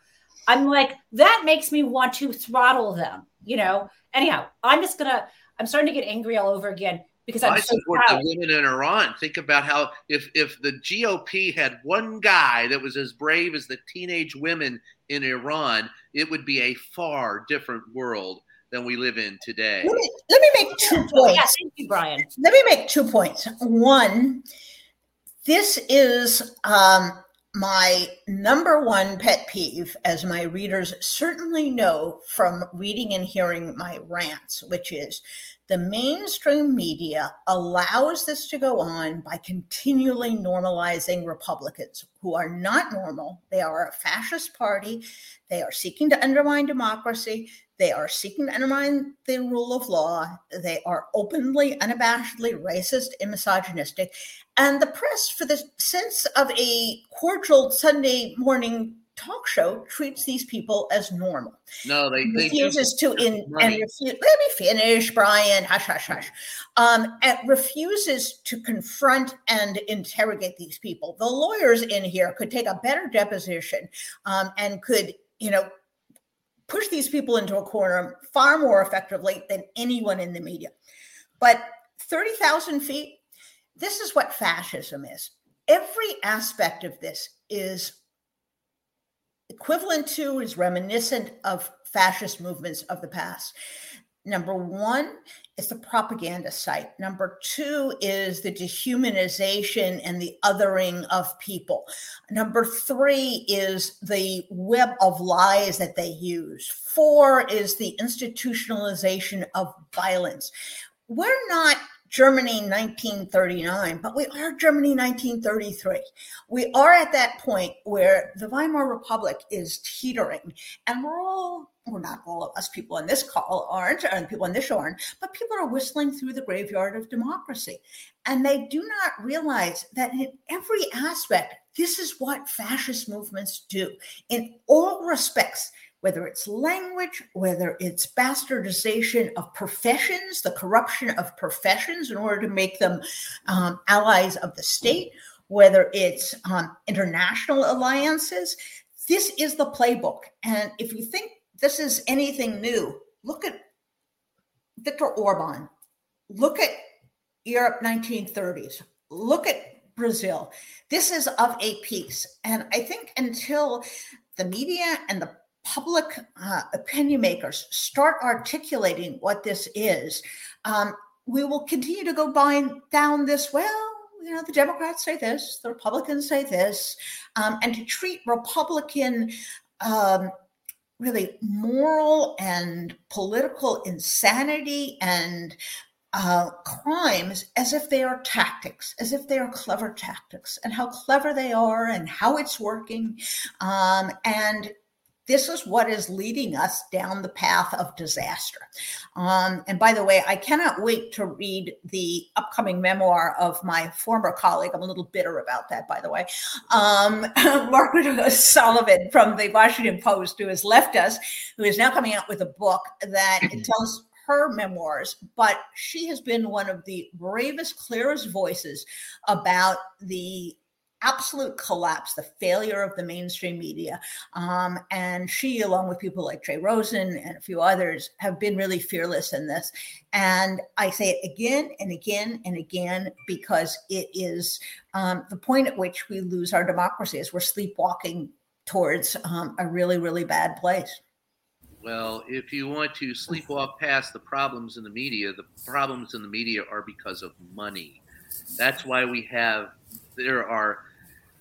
I'm like, that makes me want to throttle them, you know? Anyhow, I'm just gonna, I'm starting to get angry all over again because I'm I so support proud. the women in Iran. Think about how if if the GOP had one guy that was as brave as the teenage women in Iran, it would be a far different world than we live in today. Let me, let me make two points. Yeah, thank you, Brian. Let me make two points. One, this is um, my number one pet peeve, as my readers certainly know from reading and hearing my rants, which is the mainstream media allows this to go on by continually normalizing Republicans who are not normal. They are a fascist party. They are seeking to undermine democracy. They are seeking to undermine the rule of law. They are openly, unabashedly racist and misogynistic. And the press, for the sense of a cordial Sunday morning talk show, treats these people as normal. No, they, they refuses to in and refu- let me finish, Brian. Hush, hush, hush. Um, and refuses to confront and interrogate these people. The lawyers in here could take a better deposition um, and could, you know, push these people into a corner far more effectively than anyone in the media. But 30,000 feet, this is what fascism is. Every aspect of this is equivalent to, is reminiscent of fascist movements of the past. Number one is the propaganda site. Number two is the dehumanization and the othering of people. Number three is the web of lies that they use. Four is the institutionalization of violence. We're not Germany 1939, but we are Germany 1933. We are at that point where the Weimar Republic is teetering, and we're all, well, not all of us people on this call aren't, and people on this show aren't, but people are whistling through the graveyard of democracy. And they do not realize that in every aspect, this is what fascist movements do in all respects whether it's language, whether it's bastardization of professions, the corruption of professions in order to make them um, allies of the state, whether it's um, international alliances. This is the playbook. And if you think this is anything new, look at Viktor Orban, look at Europe 1930s, look at Brazil. This is of a piece. And I think until the media and the public uh, opinion makers start articulating what this is, um, we will continue to go by down this. Well, you know, the Democrats say this, the Republicans say this, um, and to treat Republican. Um, really moral and political insanity and uh, crimes as if they are tactics, as if they are clever tactics, and how clever they are and how it's working. Um, and this is what is leading us down the path of disaster. Um, and by the way, I cannot wait to read the upcoming memoir of my former colleague. I'm a little bitter about that, by the way. Um, (laughs) Margaret Sullivan from the Washington Post, who has left us, who is now coming out with a book that tells her memoirs, but she has been one of the bravest, clearest voices about the absolute collapse, the failure of the mainstream media. Um, and she, along with people like Jay Rosen and a few others, have been really fearless in this. And I say it again and again and again because it is um, the point at which we lose our democracy as we're sleepwalking towards um, a really, really bad place. Well, if you want to sleepwalk past the problems in the media, the problems in the media are because of money. That's why we have, there are,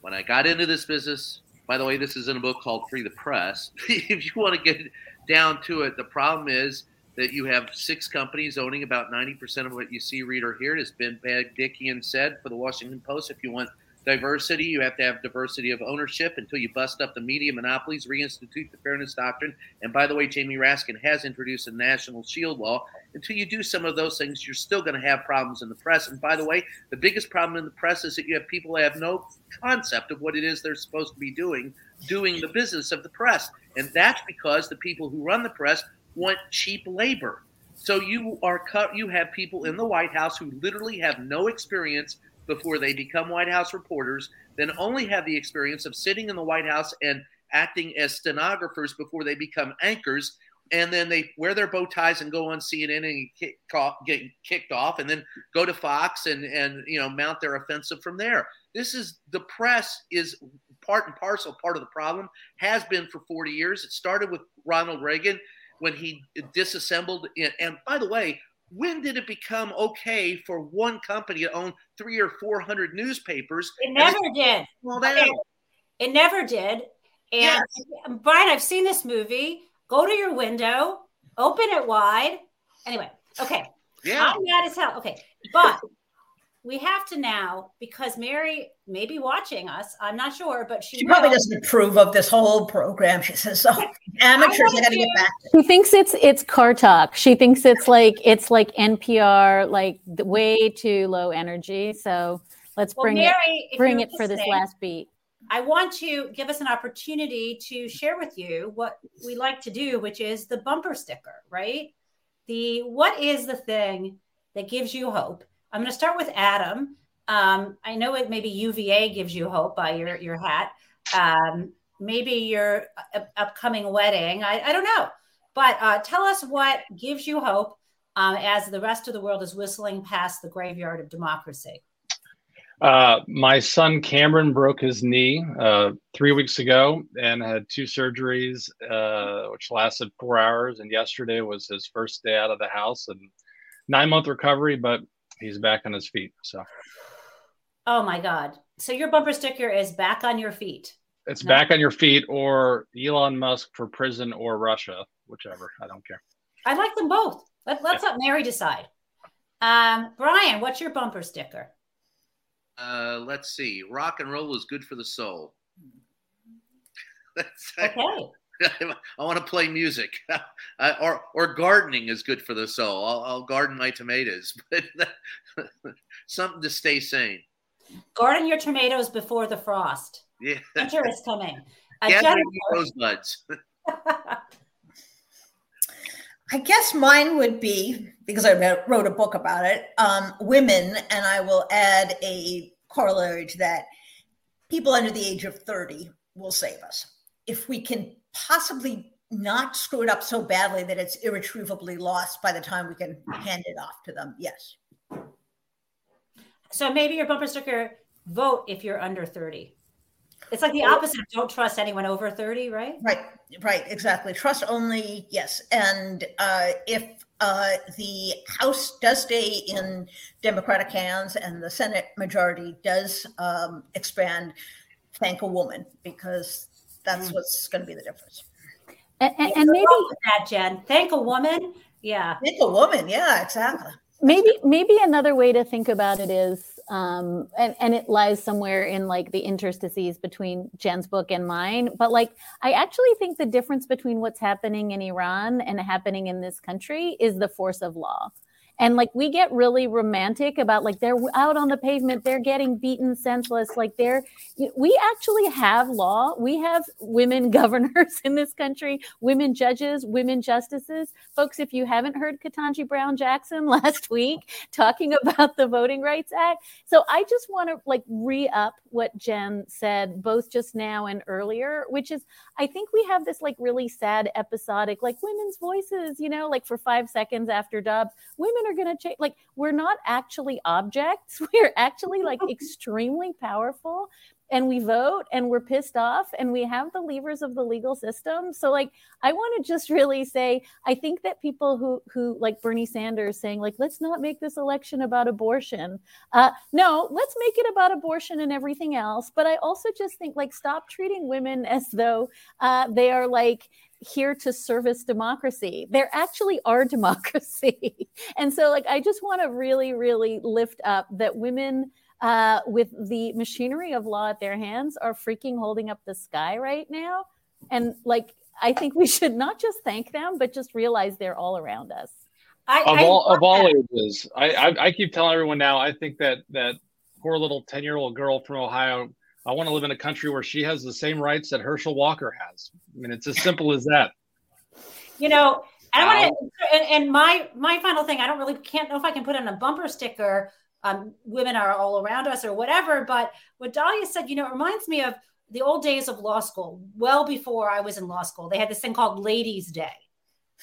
when I got into this business, by the way, this is in a book called Free the Press. (laughs) if you want to get down to it, the problem is that you have six companies owning about 90% of what you see, read, or hear. It has been Bagdikian said for the Washington Post. If you want diversity. You have to have diversity of ownership until you bust up the media monopolies, reinstitute the fairness doctrine. And by the way, Jamie Raskin has introduced a national shield law. Until you do some of those things, you're still going to have problems in the press. And by the way, the biggest problem in the press is that you have people that have no concept of what it is they're supposed to be doing, doing the business of the press. And that's because the people who run the press want cheap labor. So you are cut—you have people in the White House who literally have no experience before they become White House reporters, then only have the experience of sitting in the White House and acting as stenographers before they become anchors. And then they wear their bow ties and go on CNN and kick off, get kicked off, and then go to Fox and and you know mount their offensive from there. This is the press is part and parcel part of the problem. Has been for 40 years. It started with Ronald Reagan when he disassembled. And by the way, when did it become okay for one company to own three or four hundred newspapers? It never did. Well, okay. It never did. And yes. Brian, I've seen this movie. Go to your window, open it wide. Anyway, okay. Yeah. I'm mad as hell. Okay. But we have to now because Mary may be watching us. I'm not sure, but she, she probably doesn't approve of this whole program. She says, oh, (laughs) "So amateurs, I, I got to get back." She thinks it's it's car talk. She thinks it's like it's like NPR, like way too low energy. So let's well, bring Mary, it bring it for this last beat. I want to give us an opportunity to share with you what we like to do, which is the bumper sticker, right? The what is the thing that gives you hope? I'm going to start with Adam. Um, I know it maybe UVA gives you hope by your your hat. Um, maybe your upcoming wedding. I, I, don't know, but uh, tell us what gives you hope um, as the rest of the world is whistling past the graveyard of democracy. Uh, my son Cameron broke his knee uh, three weeks ago and had two surgeries, uh, which lasted four hours. And yesterday was his first day out of the house and nine month recovery. But he's back on his feet. So. Oh my God! So your bumper sticker is back on your feet. It's no. back on your feet, or Elon Musk for prison, or Russia, whichever. I don't care. I like them both. Let, us yeah. let Mary decide. Um, Brian, what's your bumper sticker? Uh, let's see. Rock and roll is good for the soul. (laughs) That's okay. (laughs) I want to play music, (laughs) or or gardening is good for the soul. I'll, I'll garden my tomatoes, (laughs) but something to stay sane. Garden your tomatoes before the frost. Yeah, winter is coming. Uh, Gather rosebuds. I guess mine would be because I wrote a book about it. Um, women, and I will add a corollary to that. People under the age of thirty will save us if we can possibly not screw it up so badly that it's irretrievably lost by the time we can hand it off to them. Yes. So maybe your bumper sticker vote if you're under 30. It's like the opposite of don't trust anyone over 30, right? Right, right, exactly. Trust only, yes. And uh, if uh, the House does stay in Democratic hands and the Senate majority does um, expand, thank a woman because that's what's going to be the difference. And, and, and maybe that, Jen. Thank a woman. Yeah. Thank a woman. Yeah, exactly. Maybe maybe another way to think about it is, um, and and it lies somewhere in like the interstices between Jen's book and mine. But like, I actually think the difference between what's happening in Iran and happening in this country is the force of law and like we get really romantic about like they're out on the pavement they're getting beaten senseless like they're we actually have law. We have women (laughs) governors in this country women judges women justices. Folks if you haven't heard Ketanji Brown Jackson (laughs) last week talking about the voting rights act so i just want to like re-up what jen said both just now and earlier which is i think we have this like really sad episodic like women's voices you know like for five seconds after dobbs women are going to change. Like, we're not actually objects. (laughs) We're actually like (laughs) extremely powerful. and we vote and we're pissed off and we have the levers of the legal system. So like I want to just really say I think that people who who like Bernie Sanders saying like let's not make this election about abortion. Uh no, let's make it about abortion and everything else, but I also just think like stop treating women as though uh they are like here to service democracy. There actually are (laughs) democracy. and so like I just want to really really lift up that women uh, with the machinery of law at their hands are freaking holding up the sky right now. And like, I think we should not just thank them, but just realize they're all around us. I, of I all of all ages, I, I, I keep telling everyone now. I think that that poor little ten year old girl from Ohio. I want to live in a country where she has the same rights that Herschel Walker has. I mean, it's as simple as that. You know, I want to, and, and my my final thing. I don't really can't know if I can put on a bumper sticker um, women are all around us or whatever. But what Dahlia said, you know, it reminds me of the old days of law school, well before I was in law school. They had this thing called Ladies' Day,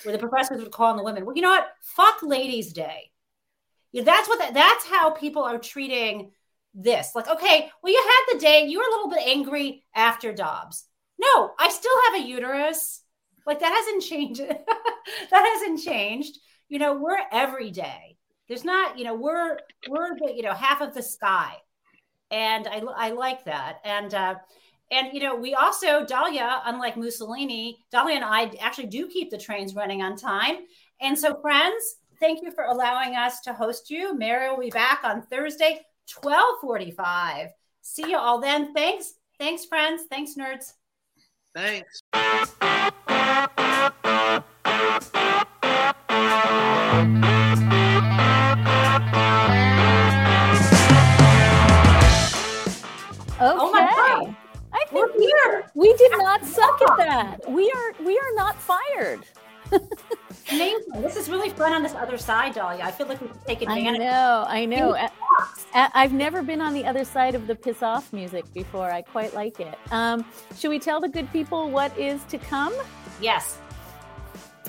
where the professors would call on the women. Well, you know what? Fuck Ladies' Day. Yeah, that's what that, that's how people are treating this. Like, okay, well, you had the day, you were a little bit angry after Dobbs. No, I still have a uterus. Like that hasn't (laughs) changed. that hasn't changed. You know, we're every day. There's not, you know, we're we're the, you know half of the sky, and I I like that. And uh, and you know, we also Dahlia, unlike Mussolini, Dahlia and I actually do keep the trains running on time. And so, friends, thank you for allowing us to host you. Mary will be back on Thursday, twelve forty-five. See you all then. Thanks, thanks, friends. Thanks, nerds. Thanks. Okay. Oh my God. I think We're here. We did not suck at that. We are we are not fired. (laughs) Amazing. This is really fun on this other side, Dahlia. I feel like we can take advantage. I know. I know. I've never been on the other side of the piss off music before. I quite like it. Um, should we tell the good people what is to come? Yes.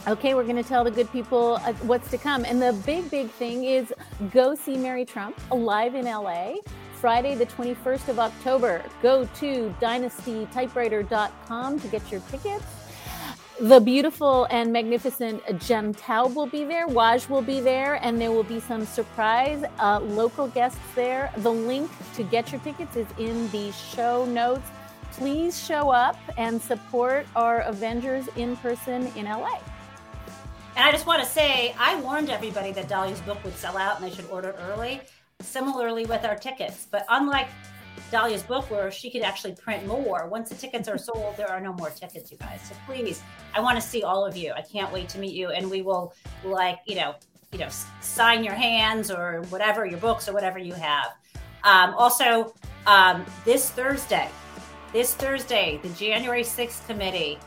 Okay, we're going to tell the good people uh, what's to come. And the big, big thing is go see Mary Trump live in LA. Friday, the 21st of October. Go to dynastytypewriter.com to get your tickets. The beautiful and magnificent Jen Taub will be there. Waj will be there, and there will be some surprise uh, local guests there. The link to get your tickets is in the show notes. Please show up and support our Avengers in person in LA. And I just want to say, I warned everybody that Dahlia's book would sell out and they should order early similarly with our tickets. But unlike Dahlia's book, where she could actually print more, once the tickets are sold, there are no more tickets, you guys. So please, I want to see all of you. I can't wait to meet you, and we will like you know you know sign your hands or whatever your books or whatever you have. Um, also, um, this Thursday, this Thursday, the January 6th committee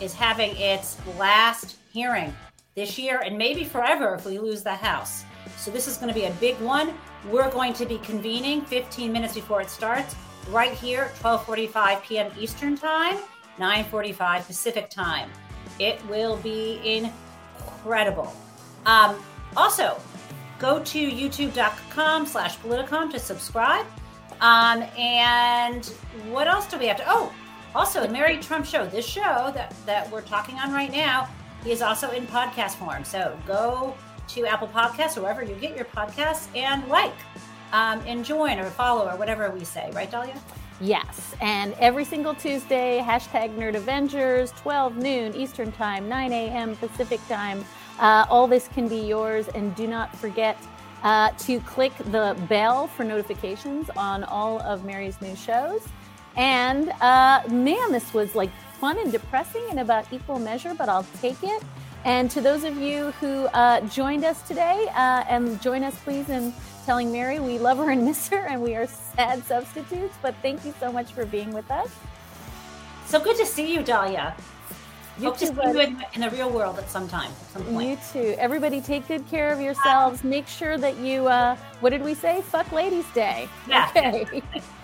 is having its last hearing this year and maybe forever if we lose the House. So this is going to be a big one. We're going to be convening 15 minutes before it starts right here, 12:45 p.m. Eastern Time, 9:45 Pacific Time. It will be incredible. Um, also, go to youtube.com slash politicon to subscribe. Um, and what else do we have to? Oh, also, the Mary Trump Show. This show that, that we're talking on right now is also in podcast form. So go to Apple Podcasts, or wherever you get your podcasts, and like um, and join or follow or whatever we say. Right, Dahlia? Yes. And every single Tuesday, hashtag Nerd Avengers, 12 noon Eastern Time, 9 a.m. Pacific Time. Uh, all this can be yours. And do not forget uh, to click the bell for notifications on all of Mary's new shows. And uh, man, this was like fun and depressing in about equal measure, but I'll take it. And to those of you who uh, joined us today, uh, and join us please in telling Mary we love her and (laughs) miss her, and we are sad substitutes. But thank you so much for being with us. So good to see you, Dahlia. You Hope too, to see you in, in, the real world at some time. At some point. you too. Everybody, take good care of yourselves. Make sure that you. Uh, what did we say? Fuck Ladies Day. Yeah. Okay. (laughs)